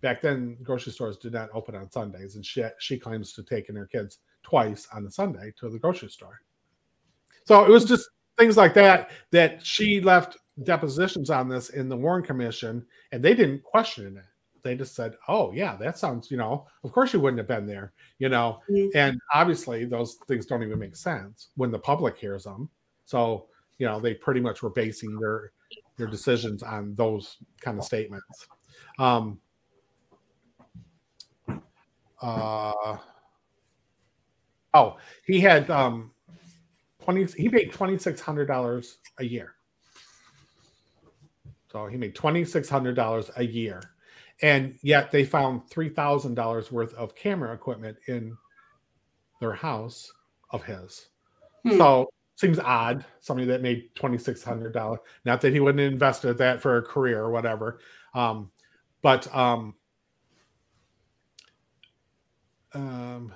[SPEAKER 1] Back then, grocery stores did not open on Sundays, and she she claims to taking her kids twice on a Sunday to the grocery store. So it was just things like that that she left depositions on this in the Warren Commission, and they didn't question it. They just said, "Oh yeah, that sounds you know. Of course you wouldn't have been there, you know."
[SPEAKER 5] Mhm.
[SPEAKER 1] And obviously those things don't even make sense when the public hears them. So you know they pretty much were basing their their decisions on those kind of statements. Um, uh, oh, he had um, twenty. He made twenty six hundred dollars a year. So he made twenty six hundred dollars a year, and yet they found three thousand dollars worth of camera equipment in their house of his.
[SPEAKER 5] Hmm.
[SPEAKER 1] So seems odd. Somebody that made twenty six hundred dollars. Not that he wouldn't have invested that for a career or whatever. Um, but um, um,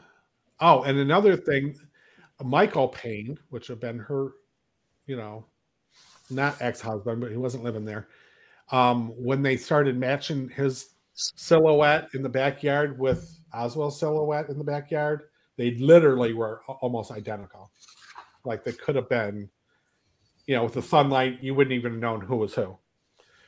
[SPEAKER 1] oh, and another thing, Michael Paine, which have been her, you know, not ex husband, but he wasn't living there. Um, when they started matching his silhouette in the backyard with Oswald's silhouette in the backyard, they literally were almost identical. Like they could have been, you know, with the sunlight, you wouldn't even have known who was who.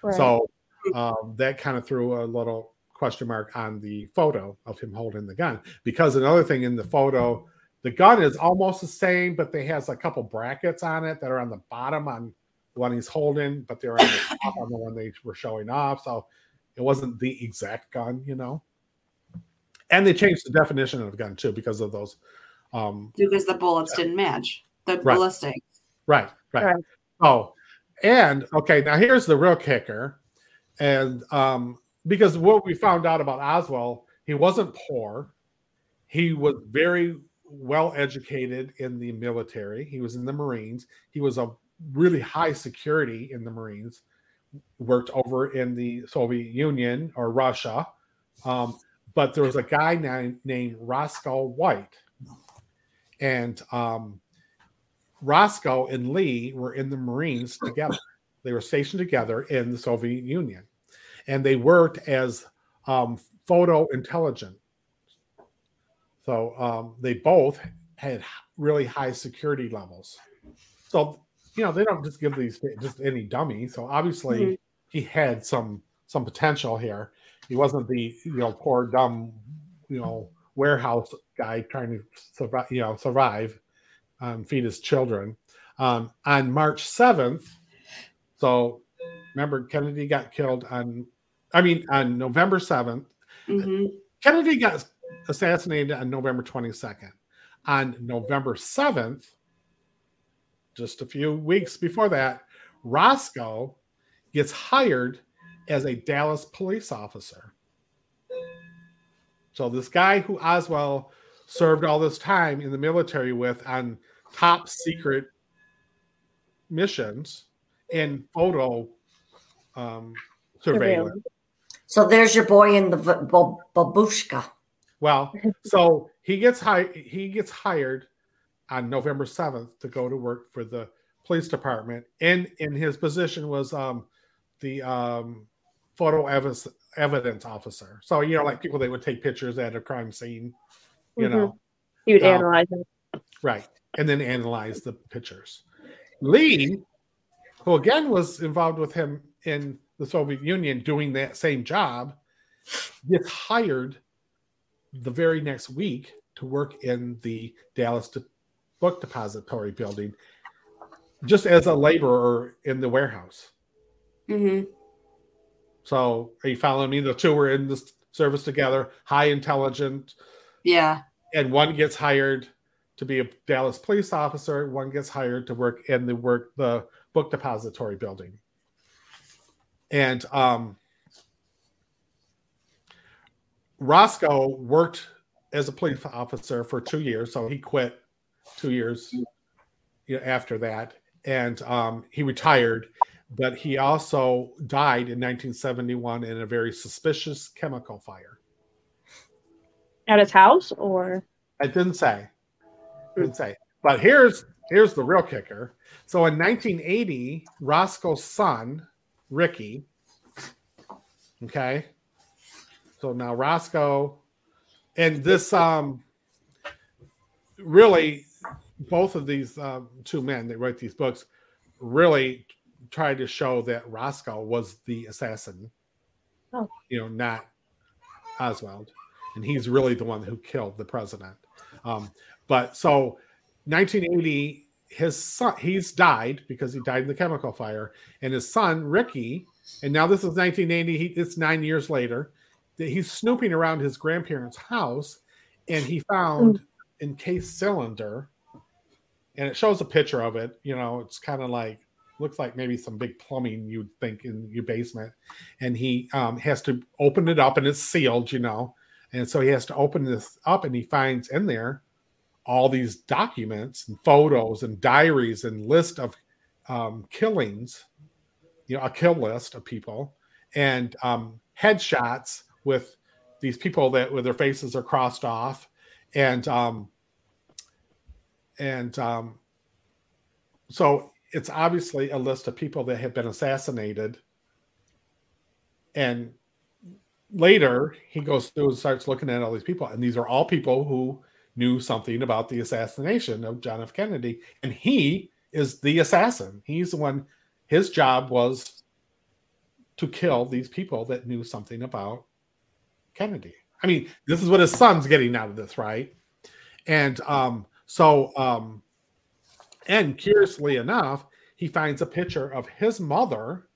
[SPEAKER 2] right.
[SPEAKER 1] So um, that kind of threw a little question mark on the photo of him holding the gun. Because another thing in the photo, the gun is almost the same, but they has a couple brackets on it that are on the bottom on the one he's holding, but they're on the top on the one they were showing off. So it wasn't the exact gun, you know. And they changed the definition of gun too because of those. Um,
[SPEAKER 5] because the bullets didn't match the
[SPEAKER 1] Right.
[SPEAKER 5] ballistic.
[SPEAKER 1] Right, right.
[SPEAKER 2] Right.
[SPEAKER 1] Oh, and okay, now here's the real kicker. And um, because what we found out about Oswald, he wasn't poor. He was very well educated in the military. He was in the Marines. He was a really high security in the Marines. Worked over in the Soviet Union or Russia. Um, but there was a guy named, named Roscoe White. And um, Roscoe and Lee were in the Marines together. They were stationed together in the Soviet Union, and they worked as um, photo intelligent. So um, they both had really high security levels. So you know they don't just give these just any dummy. So obviously
[SPEAKER 2] Mhm.
[SPEAKER 1] he had some some potential here. He wasn't the you know poor dumb you know warehouse guy trying to survive you know survive um, feed his children. Um, on March seventh, so remember Kennedy got killed on I mean on November seventh.
[SPEAKER 5] hmm
[SPEAKER 1] Kennedy got assassinated on November 22nd. On November 7th, just a few weeks before that, Roscoe gets hired as a Dallas police officer. So, this guy who Oswald served all this time in the military with on top secret missions and photo um, surveillance.
[SPEAKER 4] So there's your boy in the v- babushka.
[SPEAKER 1] Well, so he gets hired. He gets hired on November seventh to go to work for the police department, and in his position was um, the um, photo evidence evidence officer. So you know, like people that would take pictures at a crime scene, you
[SPEAKER 2] Mhm.
[SPEAKER 1] know,
[SPEAKER 2] You would
[SPEAKER 1] Um,
[SPEAKER 2] analyze it.
[SPEAKER 1] right, and then analyze the pictures. Lee, who again was involved with him in the Soviet Union doing that same job, gets hired the very next week to work in the Dallas De- Book Depository building, just as a laborer in the warehouse.
[SPEAKER 5] Mm-hmm.
[SPEAKER 1] So, are you following me? The two were in the service together, high intelligent,
[SPEAKER 5] Yeah.
[SPEAKER 1] and one gets hired to be a Dallas police officer. One gets hired to work in the work the book depository building. And um, Roscoe worked as a police officer for two years, so he quit two years you know, after that, and um, he retired. But he also died in 1971 in a very suspicious chemical fire.
[SPEAKER 2] At his house or
[SPEAKER 1] I didn't say. I Didn't say. But here's here's the real kicker. So in 1980, Roscoe's son, Ricky, okay. So now Roscoe, and this um really both of these um, two men that write these books really tried to show that Roscoe was the assassin.
[SPEAKER 2] Oh.
[SPEAKER 1] You know, not Oswald. And he's really the one who killed the president. Um, but so 1980, his son, he's died because he died in the chemical fire. And his son, Ricky, and now this is 1980, he, it's nine years later, that he's snooping around his grandparents' house and he found an encased cylinder. And it shows a picture of it. You know, it's kind of like, looks like maybe some big plumbing you'd think in your basement. And he um, has to open it up and it's sealed, you know. And so he has to open this up and he finds in there all these documents and photos and diaries and list of um, killings, you know, a kill list of people and um, headshots with these people that with their faces are crossed off and um, and um, so it's obviously a list of people that have been assassinated. And later he goes through and starts looking at all these people and these are all people who knew something about the assassination of john f. Kennedy. And he is the assassin. He's the one his job was to kill these people that knew something about kennedy. I mean this is what his son's getting out of this right? And um so um and curiously enough he finds a picture of his mother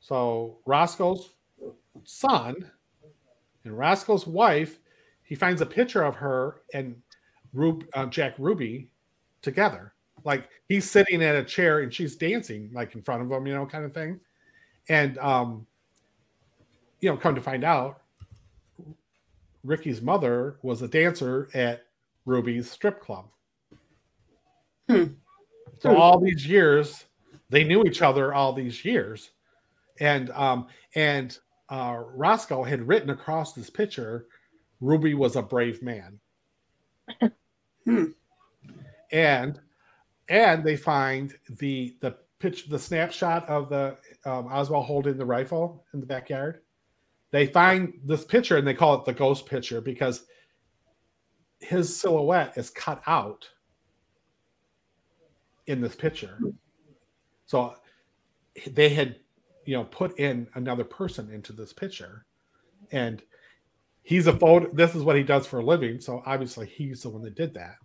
[SPEAKER 1] so roscoe's son and Roscoe's wife, he finds a picture of her and Rub, uh, Jack Ruby together. Like he's sitting at a chair and she's dancing like in front of him, you know, kind of thing. And um, you know, come to find out, Ricky's mother was a dancer at Ruby's strip club.
[SPEAKER 5] Hmm.
[SPEAKER 1] So all these years, they knew each other all these years. And um, and uh, Roscoe had written across this picture, Ruby was a brave man.
[SPEAKER 5] Hmm.
[SPEAKER 1] And and they find the the pitch the snapshot of the um, Oswald holding the rifle in the backyard. They find this picture and they call it the ghost picture because his silhouette is cut out in this picture. So they had, you know, put in another person into this picture, and he's a photo. This is what he does for a living. So obviously, he's the one that did that.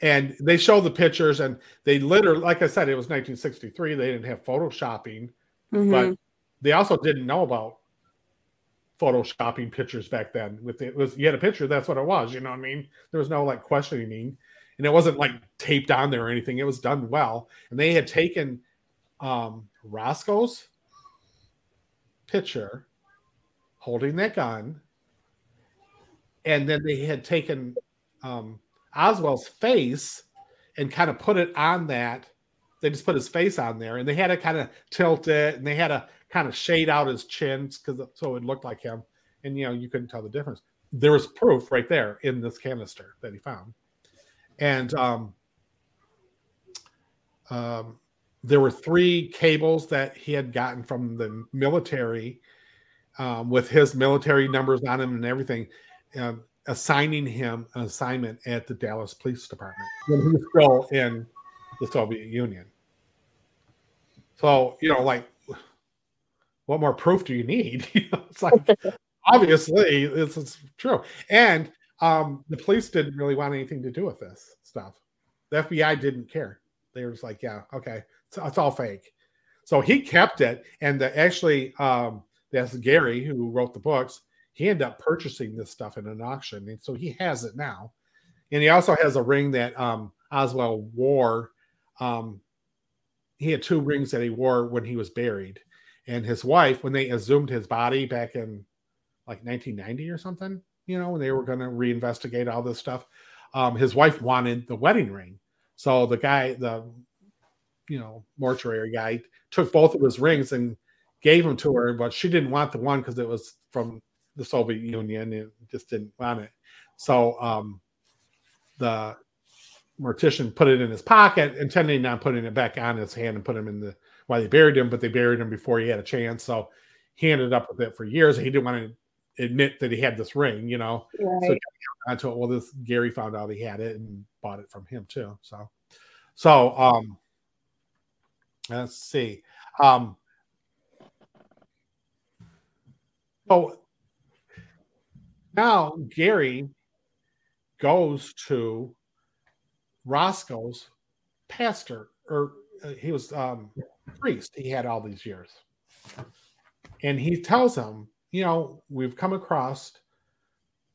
[SPEAKER 1] And they show the pictures, and they literally, like I said, it was 1963. They didn't have photoshopping,
[SPEAKER 2] Mhm.
[SPEAKER 1] but they also didn't know about photoshopping pictures back then. With it was you had a picture, that's what it was. You know what I mean? There was no like questioning, and it wasn't like taped on there or anything. It was done well, and they had taken um, Roscoe's picture holding that gun, and then they had taken um, Oswald's face and kind of put it on that. They just put his face on there, and they had to kind of tilt it, and they had to kind of shade out his chins because so it looked like him, and you know you couldn't tell the difference. There was proof right there in this canister that he found, and um, um, there were three cables that he had gotten from the military um, with his military numbers on them and everything, um, assigning him an assignment at the Dallas Police Department when he was still in the Soviet Union. So, you know, like, what more proof do you need? You know, it's like, obviously, this is true. And um, the police didn't really want anything to do with this stuff. The FBI didn't care. They were just like, yeah, okay, it's, it's all fake. So he kept it. And the, actually, um, that's Gary who wrote the books. He ended up purchasing this stuff in an auction. And so he has it now. And he also has a ring that um, Oswald wore. Um, he had two rings that he wore when he was buried. And his wife, when they exhumed his body back in like 1990 or something, you know, when they were going to reinvestigate all this stuff, um, his wife wanted the wedding ring. So the guy, the you know mortuary guy, took both of his rings and gave them to her, but she didn't want the one because it was from the Soviet Union and just didn't want it. So um, the mortician put it in his pocket, intending on putting it back on his hand and put him in the while they buried him, but they buried him before he had a chance. So he ended up with it for years. He didn't want to admit that he had this ring, you know.
[SPEAKER 2] Right.
[SPEAKER 1] So onto it. Well, this Gary found out he had it and bought it from him too. So, so um, let's see. Um, so now Gary goes to Roscoe's pastor, or uh, he was um, priest. He had all these years, and he tells him, you know, we've come across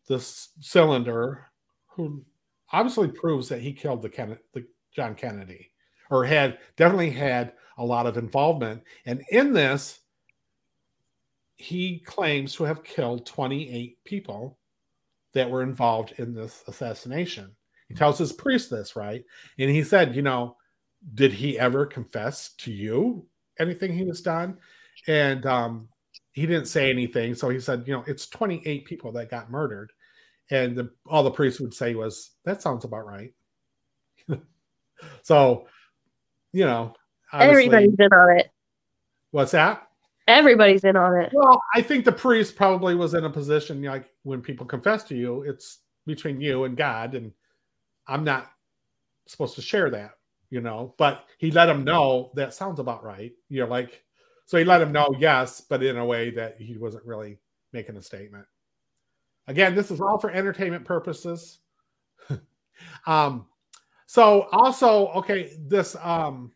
[SPEAKER 1] this cylinder who obviously proves that he killed the, Ken- the John Kennedy, or had definitely had a lot of involvement. And in this, he claims to have killed 28 people that were involved in this assassination. He tells his priest this, right? And he said, you know, did he ever confess to you anything he was done? And um, he didn't say anything. So he said, you know, it's 28 people that got murdered. And the, all the priest would say was, that sounds about right. so, you know,
[SPEAKER 2] Everybody's in on it.
[SPEAKER 1] what's that?
[SPEAKER 2] Everybody's in on it.
[SPEAKER 1] Well, I think the priest probably was in a position like when people confess to you, it's between you and God, and I'm not supposed to share that, you know. But he let him know that sounds about right. You know, like so he let him know yes, but in a way that he wasn't really making a statement. Again, this is all for entertainment purposes. um, so also, okay, this um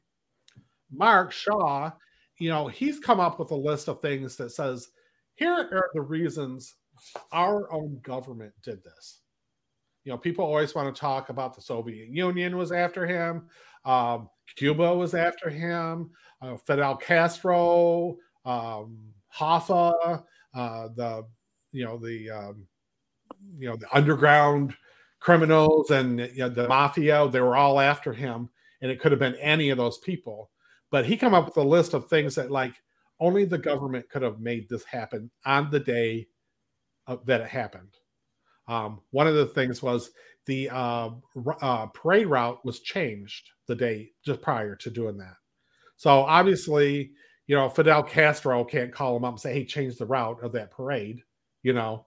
[SPEAKER 1] Mark Shaw, you know, he's come up with a list of things that says, here are the reasons our own government did this. You know, people always want to talk about the Soviet Union was after him, um, Cuba was after him, uh, Fidel Castro, um, Hoffa, uh, the you know the um, you know the underground criminals and you know, the mafia. They were all after him, and it could have been any of those people but he come up with a list of things that like only the government could have made this happen on the day that it happened um, one of the things was the uh, uh, parade route was changed the day just prior to doing that. So obviously you know fidel castro can't call him up and say hey change the route of that parade you know?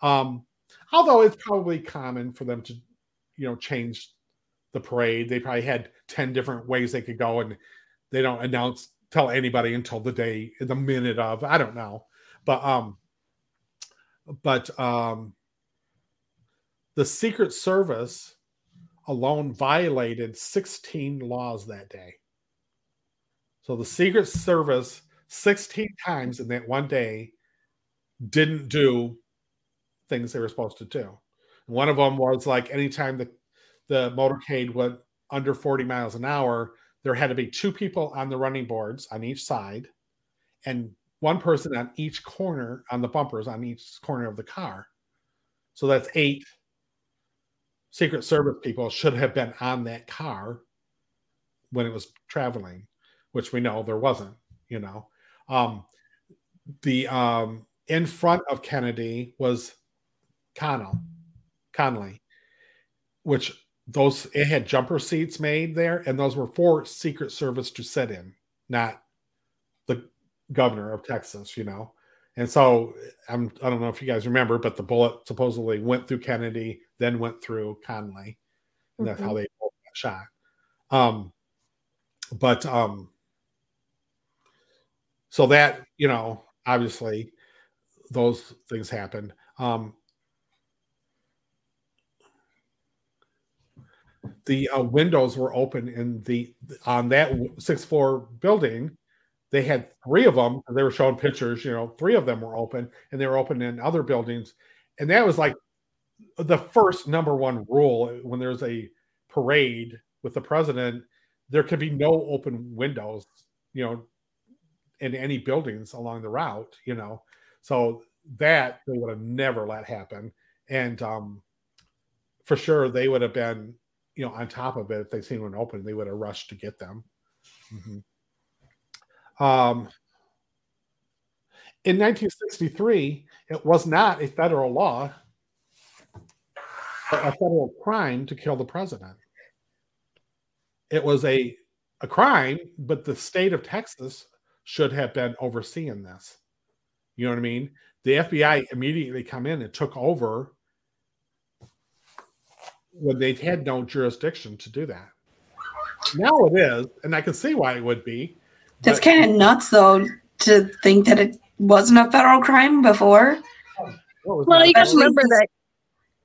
[SPEAKER 1] Um, although it's probably common for them to, you know, change the parade. They probably had 10 different ways they could go and they don't announce tell anybody until the day the minute of i don't know. But um but um the secret service alone violated 16 laws that day so the secret service 16 times in that one day didn't do things they were supposed to do one of them was like anytime the the motorcade went under 40 miles an hour there had to be two people on the running boards on each side and one person on each corner on the bumpers on each corner of the car. So that's eight Secret Service people should have been on that car when it was traveling, which we know there wasn't, you know. Um, the um, in front of Kennedy was Connell, Connally, which those it had jumper seats made there, and those were for Secret Service to sit in, not the governor of Texas, you know. And so I'm I don't know if you guys remember, but the bullet supposedly went through Kennedy, then went through Connally. And that's mm-hmm. how they got shot. Um but um so that, you know, obviously those things happened. Um the uh, windows were open in the on that sixth floor building. They had three of them. They were showing pictures. You know, three of them were open, and they were open in other buildings. And that was like the first number one rule when there's a parade with the president. There could be no open windows. You know, in any buildings along the route. You know, so that they would have never let happen. And um, for sure, they would have been you know, on top of it, if they seen one open, they would have rushed to get them. Mm-hmm. Um, in 1963, it was not a federal law, a federal crime to kill the president. It was a a crime, but the state of Texas should have been overseeing this. You know what I mean? The FBI immediately come in and took over when they had no jurisdiction to do that. Now it is, and I can see why it would be.
[SPEAKER 5] That's kind of nuts, though, to think that it wasn't a federal crime before.
[SPEAKER 2] Well, you guys remember that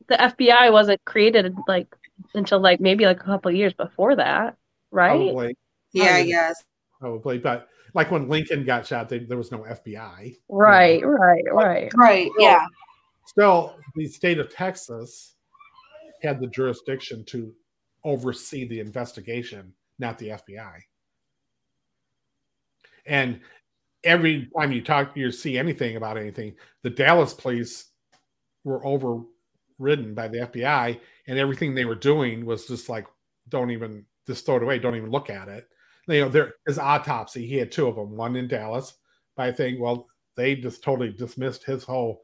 [SPEAKER 2] the FBI wasn't created like until like maybe like a couple years before that, right?
[SPEAKER 5] Probably. Yeah, yes.
[SPEAKER 1] Probably, but like when Lincoln got shot, they, there was no FBI.
[SPEAKER 2] Right, you know? right, right,
[SPEAKER 5] right. Yeah.
[SPEAKER 1] Still, the state of Texas had the jurisdiction to oversee the investigation, not the FBI. And every time you talk, you see anything about anything, the Dallas police were overridden by the FBI, and everything they were doing was just like, don't even just throw it away, don't even look at it. You know, there is autopsy, he had two of them, one in Dallas. But I think, well, they just totally dismissed his whole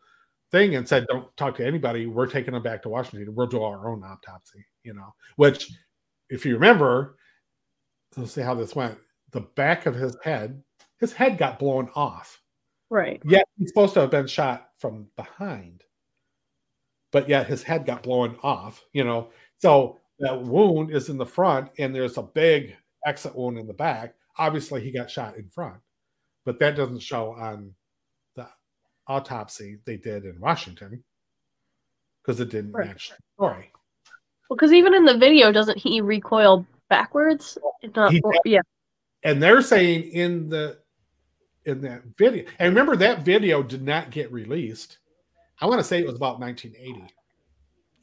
[SPEAKER 1] thing and said, "Don't talk to anybody. We're taking him back to Washington. We'll do our own autopsy." You know, which, if you remember, let's see how this went. The back of his head, his head got blown off.
[SPEAKER 2] Right.
[SPEAKER 1] Yet he's supposed to have been shot from behind, but yet his head got blown off. You know, so that wound is in the front, and there's a big exit wound in the back. Obviously, he got shot in front, but that doesn't show on the autopsy they did in Washington because it didn't right. match the story.
[SPEAKER 2] Well, because even in the video, doesn't he recoil backwards? Not, yeah.
[SPEAKER 1] And they're saying in the in that video, and remember that video did not get released. I want to say it was about 1980.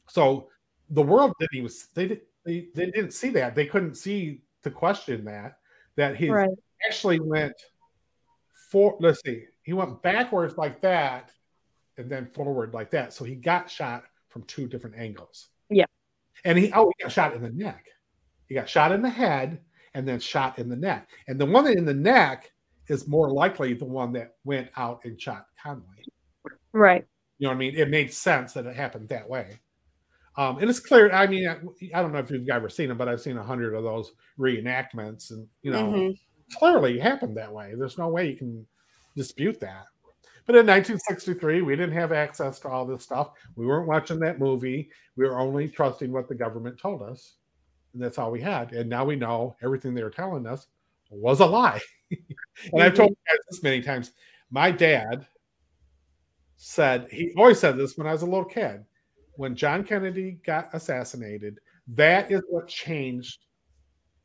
[SPEAKER 1] So the world didn't even they did they, they didn't see that. They couldn't see to question that that he right. actually went for let's see he went backwards like that and then forward like that. So he got shot from two different angles.
[SPEAKER 2] Yeah.
[SPEAKER 1] And he oh he got shot in the neck. He got shot in the head and then shot in the neck. And the one in the neck is more likely the one that went out and shot Conway.
[SPEAKER 2] Right.
[SPEAKER 1] You know what I mean? It made sense that it happened that way. Um, and it's clear. I mean, I, I, don't know if you've ever seen them, but I've seen a hundred of those reenactments, and you know, mm-hmm. clearly happened that way. There's no way you can dispute that. But in 1963, we didn't have access to all this stuff. We weren't watching that movie. We were only trusting what the government told us. And that's all we had. And now we know everything they were telling us was a lie. and I've told this many times. My dad said, he always said this when I was a little kid. When John Kennedy got assassinated, that is what changed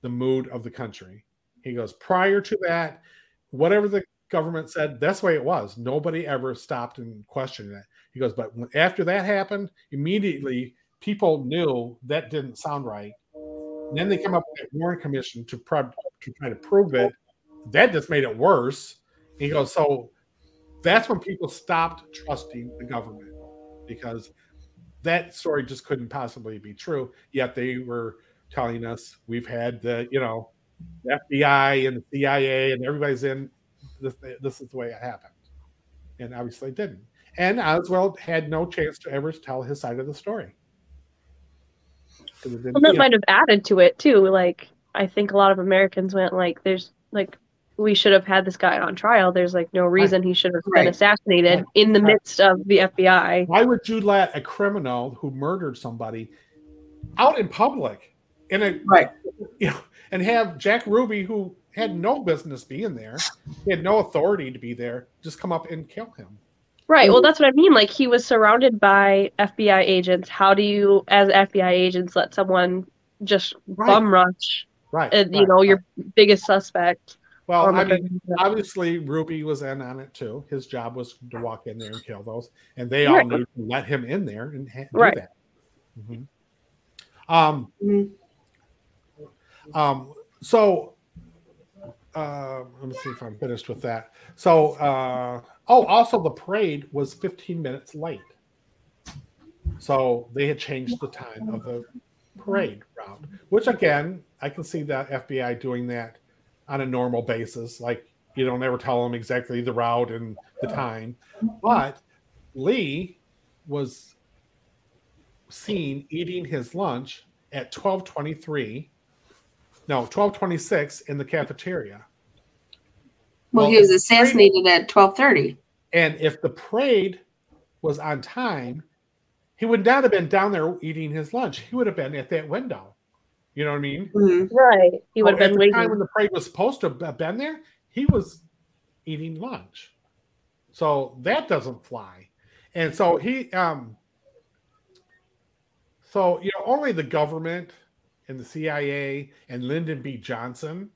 [SPEAKER 1] the mood of the country. He goes, prior to that, whatever the government said, that's the way it was. Nobody ever stopped and questioned it. He goes, but after that happened, immediately people knew that didn't sound right. And then they come up with a Warren Commission to, pro- to try to prove it. That just made it worse. He goes, so that's when people stopped trusting the government because that story just couldn't possibly be true. Yet they were telling us we've had the, you know, the FBI and the CIA and everybody's in. This, this is the way it happened, and obviously it didn't. And Oswald had no chance to ever tell his side of the story.
[SPEAKER 2] Well, that might have added to it too. Like I think a lot of Americans went like, "There's like we should have had this guy on trial. There's like no reason he should have
[SPEAKER 5] Right.
[SPEAKER 2] been assassinated
[SPEAKER 1] Right.
[SPEAKER 2] in the
[SPEAKER 1] Right.
[SPEAKER 2] midst of the FBI."
[SPEAKER 1] Why would you let a criminal who murdered somebody out in public in a
[SPEAKER 5] Right.
[SPEAKER 1] you know and have Jack Ruby who had no business being there, he had no authority to be there, just come up and kill him.
[SPEAKER 2] Right. Well, that's what I mean. Like he was surrounded by FBI agents. How do you, as FBI agents, let someone just
[SPEAKER 1] Right.
[SPEAKER 2] bum rush?
[SPEAKER 1] Right.
[SPEAKER 2] And, you
[SPEAKER 1] right,
[SPEAKER 2] know,
[SPEAKER 1] right.
[SPEAKER 2] your biggest suspect.
[SPEAKER 1] well, I mean, obviously Ruby was in on it too. His job was to walk in there and kill those, and they all knew to let him in there and ha- do that. Mhm. Um.
[SPEAKER 5] Mhm.
[SPEAKER 1] Um. So, uh, let me see if I'm finished with that. So, uh, oh, also the parade was 15 minutes late. So they had changed the time of the parade route, which again, I can see that FBI doing that on a normal basis. Like you don't ever tell them exactly the route and the time. But Lee was seen eating his lunch at 1223 no 1226 in the cafeteria
[SPEAKER 5] Well,
[SPEAKER 1] Well,
[SPEAKER 5] he was
[SPEAKER 1] the
[SPEAKER 5] assassinated at twelve thirty.
[SPEAKER 1] and if the parade was on time he would not have been down there eating his lunch. He would have been at that window. You know what i mean?
[SPEAKER 2] Right. He would
[SPEAKER 1] So
[SPEAKER 2] have
[SPEAKER 1] at
[SPEAKER 2] been
[SPEAKER 1] the time when the parade was supposed to have been there he was eating lunch. So that doesn't fly. And so he um so you know only the government and the cia and lyndon b. Johnson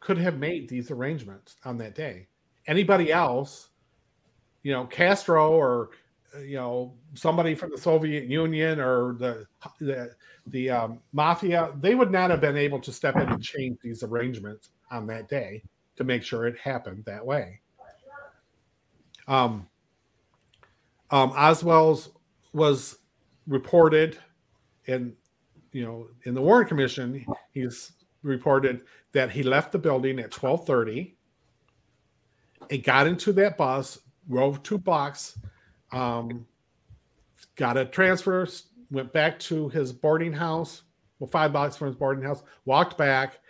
[SPEAKER 1] could have made these arrangements on that day. Anybody else you know castro or uh, you know somebody from the soviet union or the the the um, mafia they would not have been able to step in and change these arrangements on that day to make sure it happened that way. Um, um, oswald's was reported in you know in the warren commission. He's reported that he left the building at 1230 and got into that bus drove two blocks um, got a transfer went back to his boarding house well five blocks from his boarding house walked back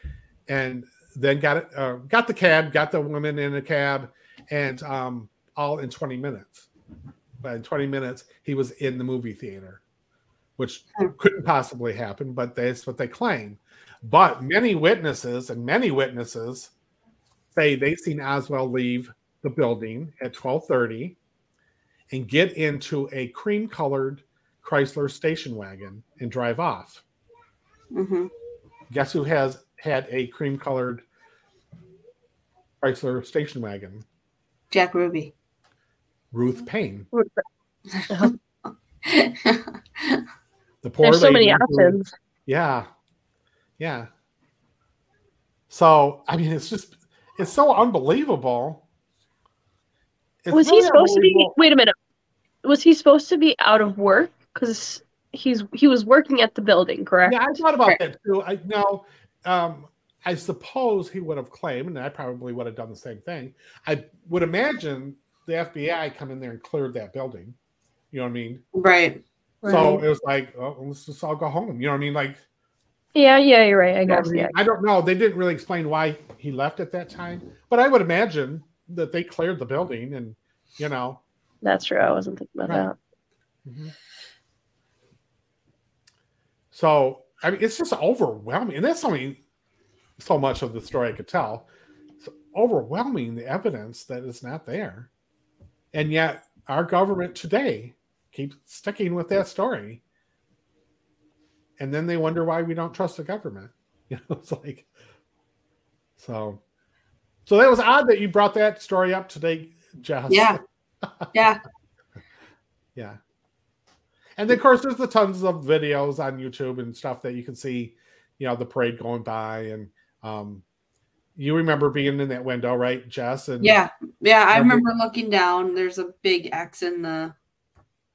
[SPEAKER 1] and then got it uh, got the cab got the woman in the cab and um, all in 20 minutes. But in 20 minutes he was in the movie theater which couldn't possibly happen but that's what they claim but many witnesses and many witnesses say they seen oswald leave the building at 1230 and get into a cream colored chrysler station wagon and drive off
[SPEAKER 5] hmm
[SPEAKER 1] guess who has had a cream colored chrysler station wagon
[SPEAKER 5] Jack Ruby.
[SPEAKER 1] Ruth Paine the poor
[SPEAKER 2] There's so many
[SPEAKER 1] lady who-
[SPEAKER 2] options.
[SPEAKER 1] Yeah. Yeah. So, I mean, it's just, it's so unbelievable. It's
[SPEAKER 2] was he supposed to be? Wait a minute. Was he supposed to be out of work? Because he's he was working at the building, correct?
[SPEAKER 1] Yeah, I thought about that too. I know, um, I suppose he would have claimed, and I probably would have done the same thing. I would imagine the FBI come in there and cleared that building. You know what I mean?
[SPEAKER 5] Right.
[SPEAKER 1] So
[SPEAKER 2] Right.
[SPEAKER 1] it was like, oh, let's just all go home. You know what I mean? Like,
[SPEAKER 2] Yeah, yeah, you're right. I
[SPEAKER 1] You know what
[SPEAKER 2] guess.
[SPEAKER 1] I, mean?
[SPEAKER 2] Yeah.
[SPEAKER 1] I don't know. They didn't really explain why he left at that time, but I would imagine that they cleared the building and you know
[SPEAKER 2] That's true. I wasn't thinking about
[SPEAKER 1] Right.
[SPEAKER 2] that.
[SPEAKER 1] Mhm. So I mean, it's just overwhelming, and that's only so much of the story I could tell. It's overwhelming the evidence that is not there, and yet our government today keeps sticking with that story, and then they wonder why we don't trust the government. You know, it's like so. So that was odd that you brought that story up today, Jess.
[SPEAKER 5] Yeah. Yeah.
[SPEAKER 1] Yeah. And then, of course, there's the tons of videos on YouTube and stuff that you can see, you know, the parade going by. And um, you remember being in that window, right, Jess? And
[SPEAKER 5] Yeah. Yeah. I
[SPEAKER 1] Remember-
[SPEAKER 5] remember looking down. There's a big X in the,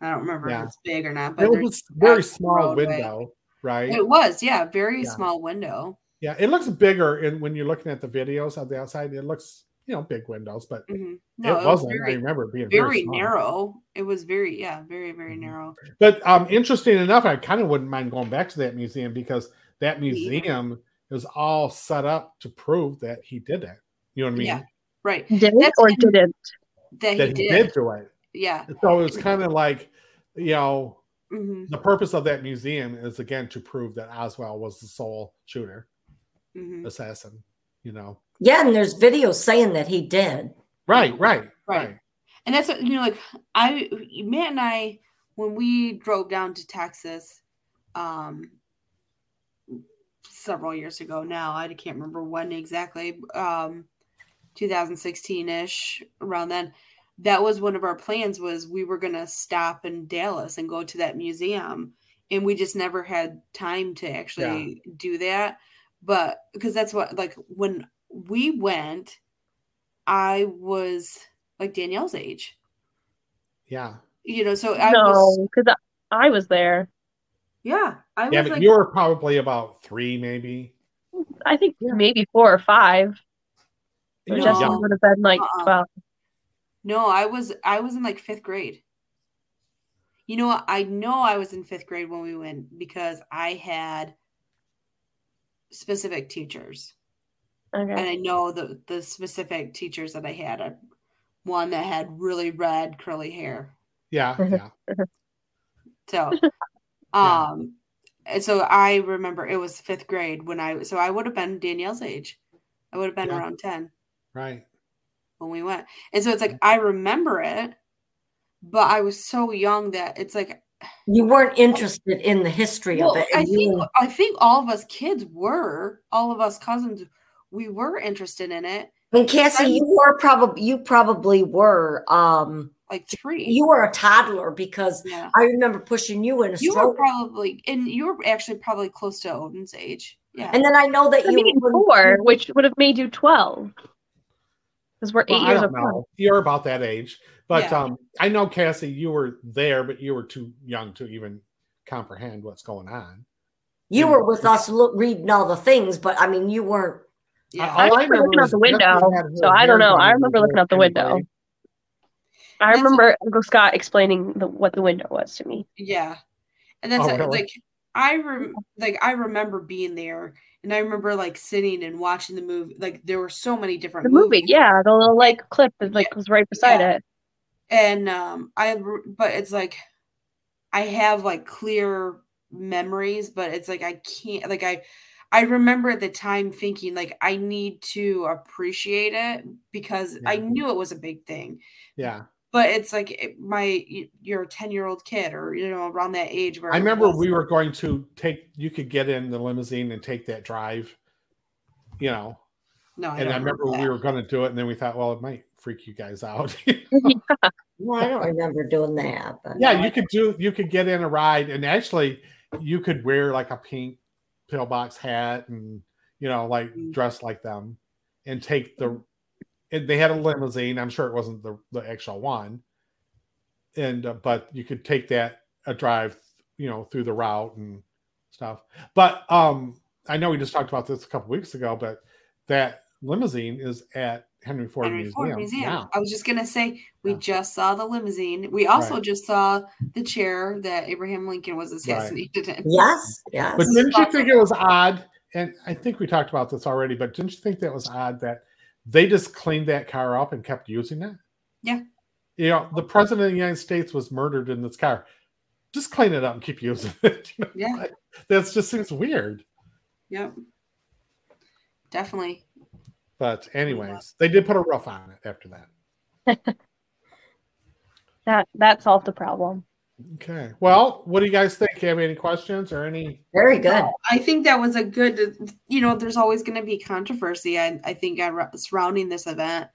[SPEAKER 5] I don't remember
[SPEAKER 1] Yeah.
[SPEAKER 5] if it's big or not, but
[SPEAKER 1] it was a very small
[SPEAKER 5] roadway.
[SPEAKER 1] window, right?
[SPEAKER 5] it was, yeah, very
[SPEAKER 1] Yeah.
[SPEAKER 5] small window.
[SPEAKER 1] yeah, it looks bigger in, when you're looking at the videos on the outside. It looks, you know, big windows, but
[SPEAKER 5] Mhm.
[SPEAKER 1] it
[SPEAKER 5] was
[SPEAKER 1] wasn't. I
[SPEAKER 5] very,
[SPEAKER 1] remember it being very,
[SPEAKER 5] very
[SPEAKER 1] small.
[SPEAKER 5] narrow. It was very, yeah, very, very
[SPEAKER 1] Mhm.
[SPEAKER 5] narrow.
[SPEAKER 1] But um, interesting enough, I kind of wouldn't mind going back to that museum because that
[SPEAKER 5] Me either.
[SPEAKER 1] museum is all set up to prove that he did it. You know what I mean?
[SPEAKER 5] Yeah. Right.
[SPEAKER 2] Did it or didn't?
[SPEAKER 5] That,
[SPEAKER 1] That
[SPEAKER 5] he
[SPEAKER 1] he
[SPEAKER 5] did.
[SPEAKER 1] did do it.
[SPEAKER 5] Yeah.
[SPEAKER 1] So it was kind of like, you know,
[SPEAKER 5] hmm
[SPEAKER 1] the purpose of that museum is again to prove that Oswald was the sole shooter,
[SPEAKER 5] hmm
[SPEAKER 1] assassin. You know,
[SPEAKER 4] Yeah, and there's videos saying that he did.
[SPEAKER 1] right, right,
[SPEAKER 5] Right.
[SPEAKER 1] right.
[SPEAKER 5] And that's what, you know, like I, Matt and I, when we drove down to Texas, um, several years ago now, I can't remember when exactly, um, 2016 ish, around then. That was one of our plans was we were gonna stop in Dallas and go to that museum, and we just never had time to actually do that. But because that's what like when we went, I was like Danielle's age,
[SPEAKER 1] Yeah,
[SPEAKER 5] you know. So I was,
[SPEAKER 2] No, because I, I was there.
[SPEAKER 5] yeah, I
[SPEAKER 1] yeah.
[SPEAKER 5] was
[SPEAKER 1] But
[SPEAKER 5] like,
[SPEAKER 1] you were probably about three, maybe.
[SPEAKER 2] I think
[SPEAKER 1] Yeah.
[SPEAKER 2] maybe four or five. Or
[SPEAKER 5] No.
[SPEAKER 1] were
[SPEAKER 2] Jesse would have been like
[SPEAKER 5] Uh-uh.
[SPEAKER 2] 12.
[SPEAKER 5] No, I was, I was in like fifth grade. You know. I know I was in fifth grade when we went because I had specific teachers. and I know the the specific teachers that I had. A, one that had really red curly hair.
[SPEAKER 1] Yeah, yeah,
[SPEAKER 5] So,
[SPEAKER 1] Yeah.
[SPEAKER 5] um, and so I remember it was fifth grade when I so I would have been Danielle's age. I would have been
[SPEAKER 1] Yeah.
[SPEAKER 5] around ten
[SPEAKER 1] right.
[SPEAKER 5] When we went, and so it's like I remember it, but I was so young that it's like
[SPEAKER 4] You weren't interested in the history
[SPEAKER 5] well,
[SPEAKER 4] of it.
[SPEAKER 5] I think
[SPEAKER 4] were-
[SPEAKER 5] I think all of us kids were, all of us cousins, we were interested in it.
[SPEAKER 4] and Cassie,
[SPEAKER 5] I'm-
[SPEAKER 4] you were probably you probably were um
[SPEAKER 5] Like three,
[SPEAKER 4] you were a toddler because
[SPEAKER 5] yeah.
[SPEAKER 4] I remember pushing you in a
[SPEAKER 5] You were probably, and you were actually probably close to Odin's age. Yeah.
[SPEAKER 4] And then I know that
[SPEAKER 2] I
[SPEAKER 4] you
[SPEAKER 2] mean,
[SPEAKER 4] when-
[SPEAKER 2] four, which would have made you 12. Because we're eight
[SPEAKER 1] Well, I
[SPEAKER 2] years
[SPEAKER 1] don't
[SPEAKER 2] apart.
[SPEAKER 1] know. You're about that age, but
[SPEAKER 5] Yeah.
[SPEAKER 1] um, I know Cassie, you were there, but you were too young to even comprehend what's going on.
[SPEAKER 4] you were with us look, reading all the things, but I mean you weren't
[SPEAKER 5] yeah.
[SPEAKER 2] I
[SPEAKER 1] All
[SPEAKER 2] remember looking out the window, so I don't know. I remember looking out the window. I remember Uncle Scott explaining the, what the window was to me.
[SPEAKER 5] Yeah. And then
[SPEAKER 1] Oh,
[SPEAKER 5] it,
[SPEAKER 1] really?
[SPEAKER 5] like I rem- like I remember being there and I remember like sitting and watching the movie. Like there were so many different
[SPEAKER 2] The movie,
[SPEAKER 5] movies.
[SPEAKER 2] yeah, the little like clip that like was right beside
[SPEAKER 5] Yeah.
[SPEAKER 2] it.
[SPEAKER 5] And um I but it's like I have like clear memories, but it's like I can't like I I remember at the time thinking like I need to appreciate it because I knew it was a big thing.
[SPEAKER 1] Yeah,
[SPEAKER 5] but it's like it- my y- you're a 10 year old kid or you know around that age where
[SPEAKER 1] I remember
[SPEAKER 5] was-
[SPEAKER 1] we were going to take. You could get in the limousine and take that drive. You know,
[SPEAKER 5] no I
[SPEAKER 1] and I
[SPEAKER 5] don't
[SPEAKER 1] remember we were going to do it, and then we thought, well, it might freak you guys out.
[SPEAKER 4] well, I don't remember doing that. But
[SPEAKER 1] yeah, you could do. You could get in a ride, and actually, you could wear like a pink pillbox hat, and you know, like
[SPEAKER 5] Mm.
[SPEAKER 1] dress like them, and take the. And they had a limousine. I'm sure it wasn't the the actual one, and uh, but you could take that a drive, you know, through the route and stuff. But um, I know we just talked about this a couple weeks ago, but that limousine is at Henry Ford
[SPEAKER 5] Henry
[SPEAKER 1] Museum.
[SPEAKER 5] Ford Museum.
[SPEAKER 1] now.
[SPEAKER 5] I was just gonna say we
[SPEAKER 1] Yeah.
[SPEAKER 5] just saw the limousine. We also
[SPEAKER 1] Right.
[SPEAKER 5] just saw the chair that Abraham Lincoln was assassinated in.
[SPEAKER 4] yes, yes.
[SPEAKER 1] But didn't you think it was odd? And I think we talked about this already, but didn't you think that was odd that they just cleaned that car up and kept using it.
[SPEAKER 5] Yeah.
[SPEAKER 1] You know, the president of the United States was murdered in this car. Just clean it up and keep using it. You know,
[SPEAKER 5] Yeah.
[SPEAKER 1] like, That just seems weird.
[SPEAKER 5] Yep. Definitely.
[SPEAKER 1] But anyways, they did put a roof on it after that.
[SPEAKER 2] That that solved the problem.
[SPEAKER 1] Okay. Well, what do you guys think? Have any questions or any?
[SPEAKER 4] Very good.
[SPEAKER 5] I think that was a good, you know, there's always going to be controversy. I, I think surrounding this event.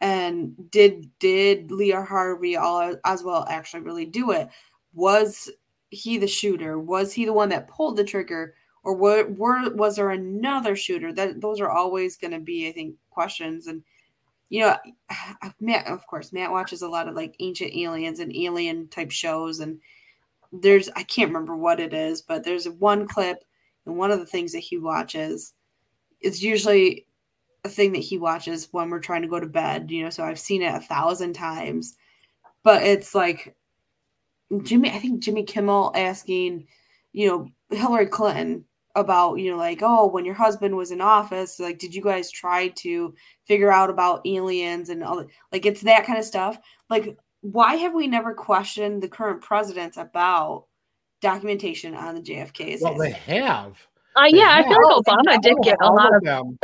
[SPEAKER 5] And did did Leah Harvey all as well actually really do it? Was he the shooter? Was he the one that pulled the trigger, or were, were was there another shooter? That those are always going to be, I think, questions. And you know, Matt, of course, Matt watches a lot of like ancient aliens and alien type shows, and there's I can't remember what it is, but there's one clip and one of the things that he watches. It's usually a thing that he watches when we're trying to go to bed, you know. So I've seen it a thousand times, but it's like Jimmy. I think Jimmy Kimmel asking, you know, Hillary Clinton about you know like oh when your husband was in office like did you guys try to figure out about aliens and all that like it's that kind of stuff like why have we never questioned the current presidents about documentation on the JFK?
[SPEAKER 1] Well, they have.
[SPEAKER 2] Uh,
[SPEAKER 1] They
[SPEAKER 2] yeah, I feel like
[SPEAKER 1] have.
[SPEAKER 2] Obama did get a
[SPEAKER 1] All
[SPEAKER 2] lot of.
[SPEAKER 1] them.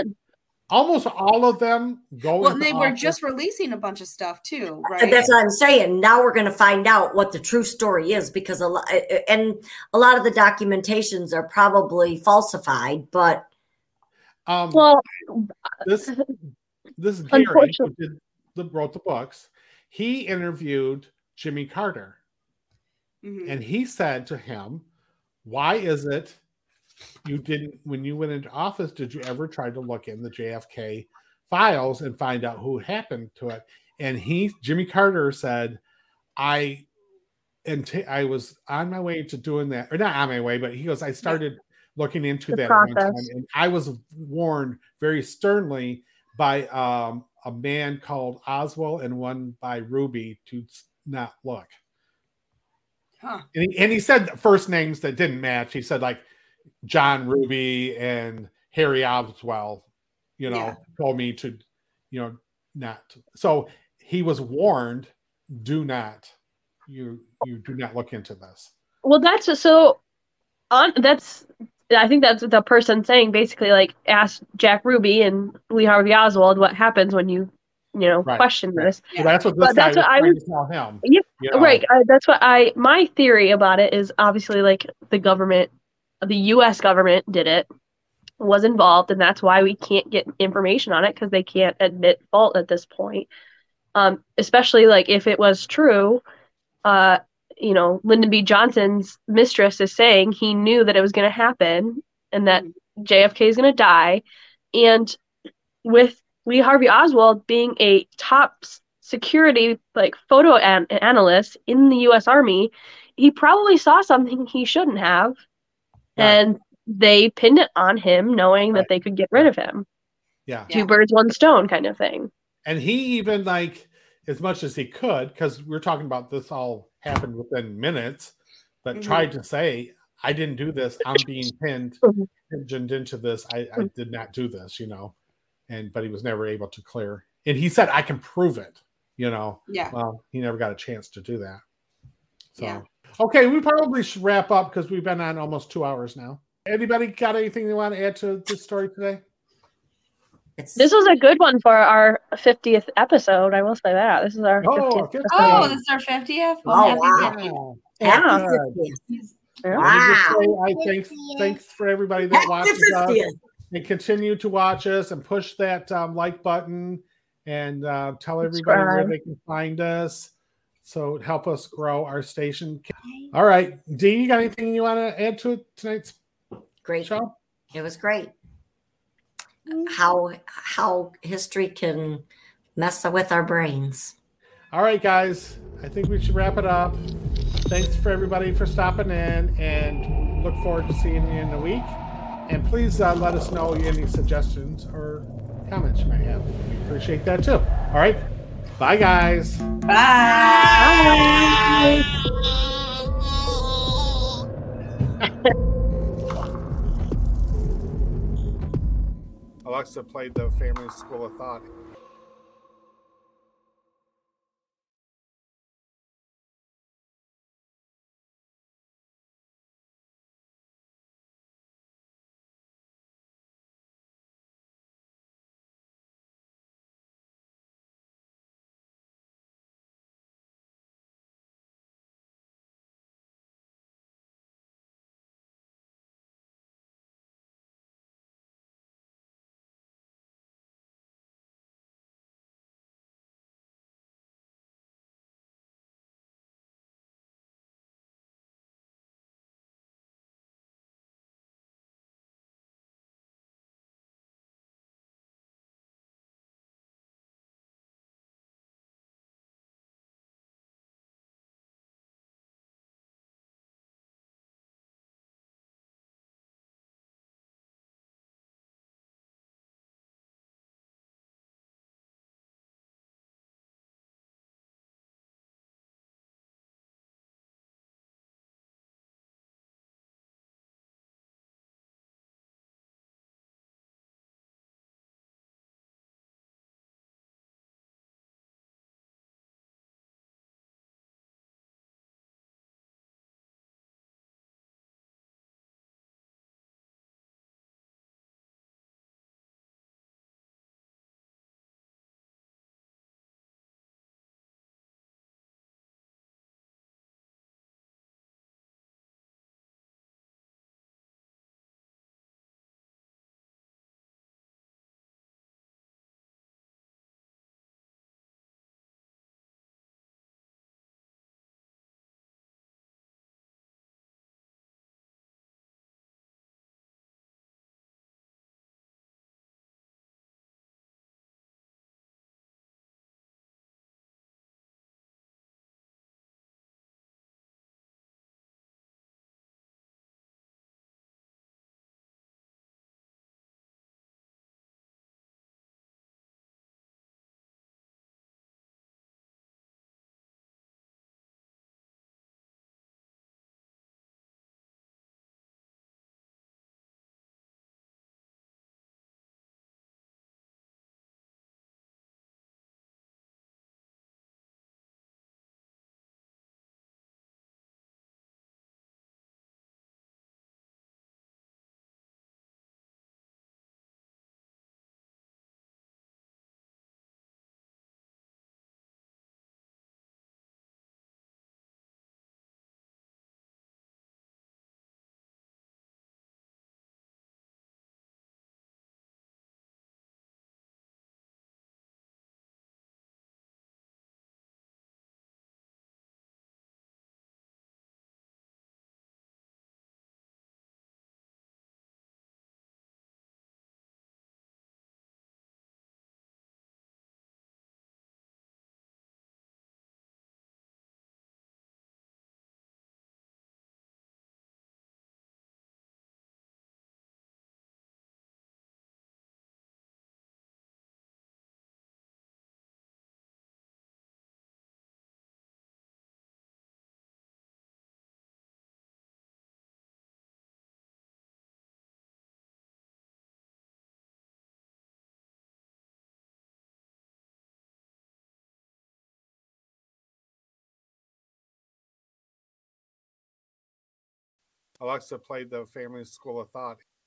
[SPEAKER 1] Almost all of them go.
[SPEAKER 5] well,
[SPEAKER 1] into
[SPEAKER 5] they were
[SPEAKER 1] office.
[SPEAKER 5] just releasing a bunch of stuff too, right?
[SPEAKER 4] That's what I'm saying. Now we're going to find out what the true story is because a lot, and a lot of the documentations are probably falsified. But
[SPEAKER 1] Um,
[SPEAKER 2] Well,
[SPEAKER 1] this this Gary who did the, wrote the books. He interviewed Jimmy Carter,
[SPEAKER 5] Mhm.
[SPEAKER 1] and he said to him, "Why is it you didn't when you went into office? Did you ever try to look in the JFK files and find out who happened to it?" And he, Jimmy Carter, said, "I." And t- I was on my way to doing that, or not on my way, but he goes, I started looking into
[SPEAKER 2] The
[SPEAKER 1] that at one time,
[SPEAKER 2] process.
[SPEAKER 1] and I was warned very sternly by um, a man called Oswald and one by Ruby to not look.
[SPEAKER 5] Huh.
[SPEAKER 1] And he, and he said first names that didn't match. He said like John Ruby and Harry Oswald, you know,
[SPEAKER 5] Yeah.
[SPEAKER 1] told me to, you know, not. So he was warned, do not, you you do not look into this.
[SPEAKER 2] well, that's so. On that's. I think that's the person saying basically like ask Jack Ruby and Lee Harvey Oswald what happens when you, you know,
[SPEAKER 1] Right,
[SPEAKER 2] question this.
[SPEAKER 1] So that's what this
[SPEAKER 2] But
[SPEAKER 1] guy
[SPEAKER 2] that's what I was-
[SPEAKER 1] to tell him.
[SPEAKER 2] Yeah,
[SPEAKER 1] you know.
[SPEAKER 2] Right. Uh, that's what I. My theory about it is obviously like the government, the U.S. government did it, was involved, and that's why we can't get information on it because they can't admit fault at this point. Um, especially like if it was true, uh, you know, Lyndon B. Johnson's mistress is saying he knew that it was going to happen and that JFK is going to die, and with Lee Harvey Oswald being a top security like photo an- analyst in the U.S. Army, he probably saw something he shouldn't have,
[SPEAKER 1] Right.
[SPEAKER 2] and they pinned it on him, knowing
[SPEAKER 1] Right.
[SPEAKER 2] that they could get rid of him.
[SPEAKER 1] Yeah.
[SPEAKER 5] Yeah.
[SPEAKER 2] Two birds, one stone, kind of thing.
[SPEAKER 1] And he even like as much as he could, because we're talking about this all happened within minutes, but
[SPEAKER 5] Mhm.
[SPEAKER 1] tried to say, I didn't do this. I'm being pinned,
[SPEAKER 2] Mhm.
[SPEAKER 1] pinned into this. I, I did not do this, you know. And but he was never able to clear. And he said, I can prove it, you know.
[SPEAKER 5] Yeah.
[SPEAKER 1] Well, he never got a chance to do that. So
[SPEAKER 5] Yeah.
[SPEAKER 1] Okay, we probably should wrap up because we've been on almost two hours now. Anybody got anything they want to add to this story today?
[SPEAKER 4] it's
[SPEAKER 2] This was a good one for our 50th episode. I will say that. This is our
[SPEAKER 1] Oh,
[SPEAKER 2] 50th
[SPEAKER 1] 50th.
[SPEAKER 5] Oh, this is our 50th? Well,
[SPEAKER 4] Oh,
[SPEAKER 5] happy
[SPEAKER 4] wow.
[SPEAKER 5] 50th.
[SPEAKER 2] Yeah.
[SPEAKER 1] Good.
[SPEAKER 2] Yeah.
[SPEAKER 1] Let me just
[SPEAKER 4] Wow.
[SPEAKER 1] say, I thanks, thanks for everybody that watches us and continue to watch us and push that um, like button and uh, tell everybody where they can find us. So help us grow our station. All right, Dean, you got anything you want to add to tonight's
[SPEAKER 4] Great.
[SPEAKER 1] show?
[SPEAKER 4] It was great. How how history can mess with our brains.
[SPEAKER 1] All right, guys, I think we should wrap it up. Thanks for everybody for stopping in and look forward to seeing you in a week. And please uh, let us know any suggestions or comments you might have. We appreciate that too. All right, bye, guys.
[SPEAKER 5] Bye.
[SPEAKER 1] Alexa played the Family School of Thought. Alexa played the Family School of Thought.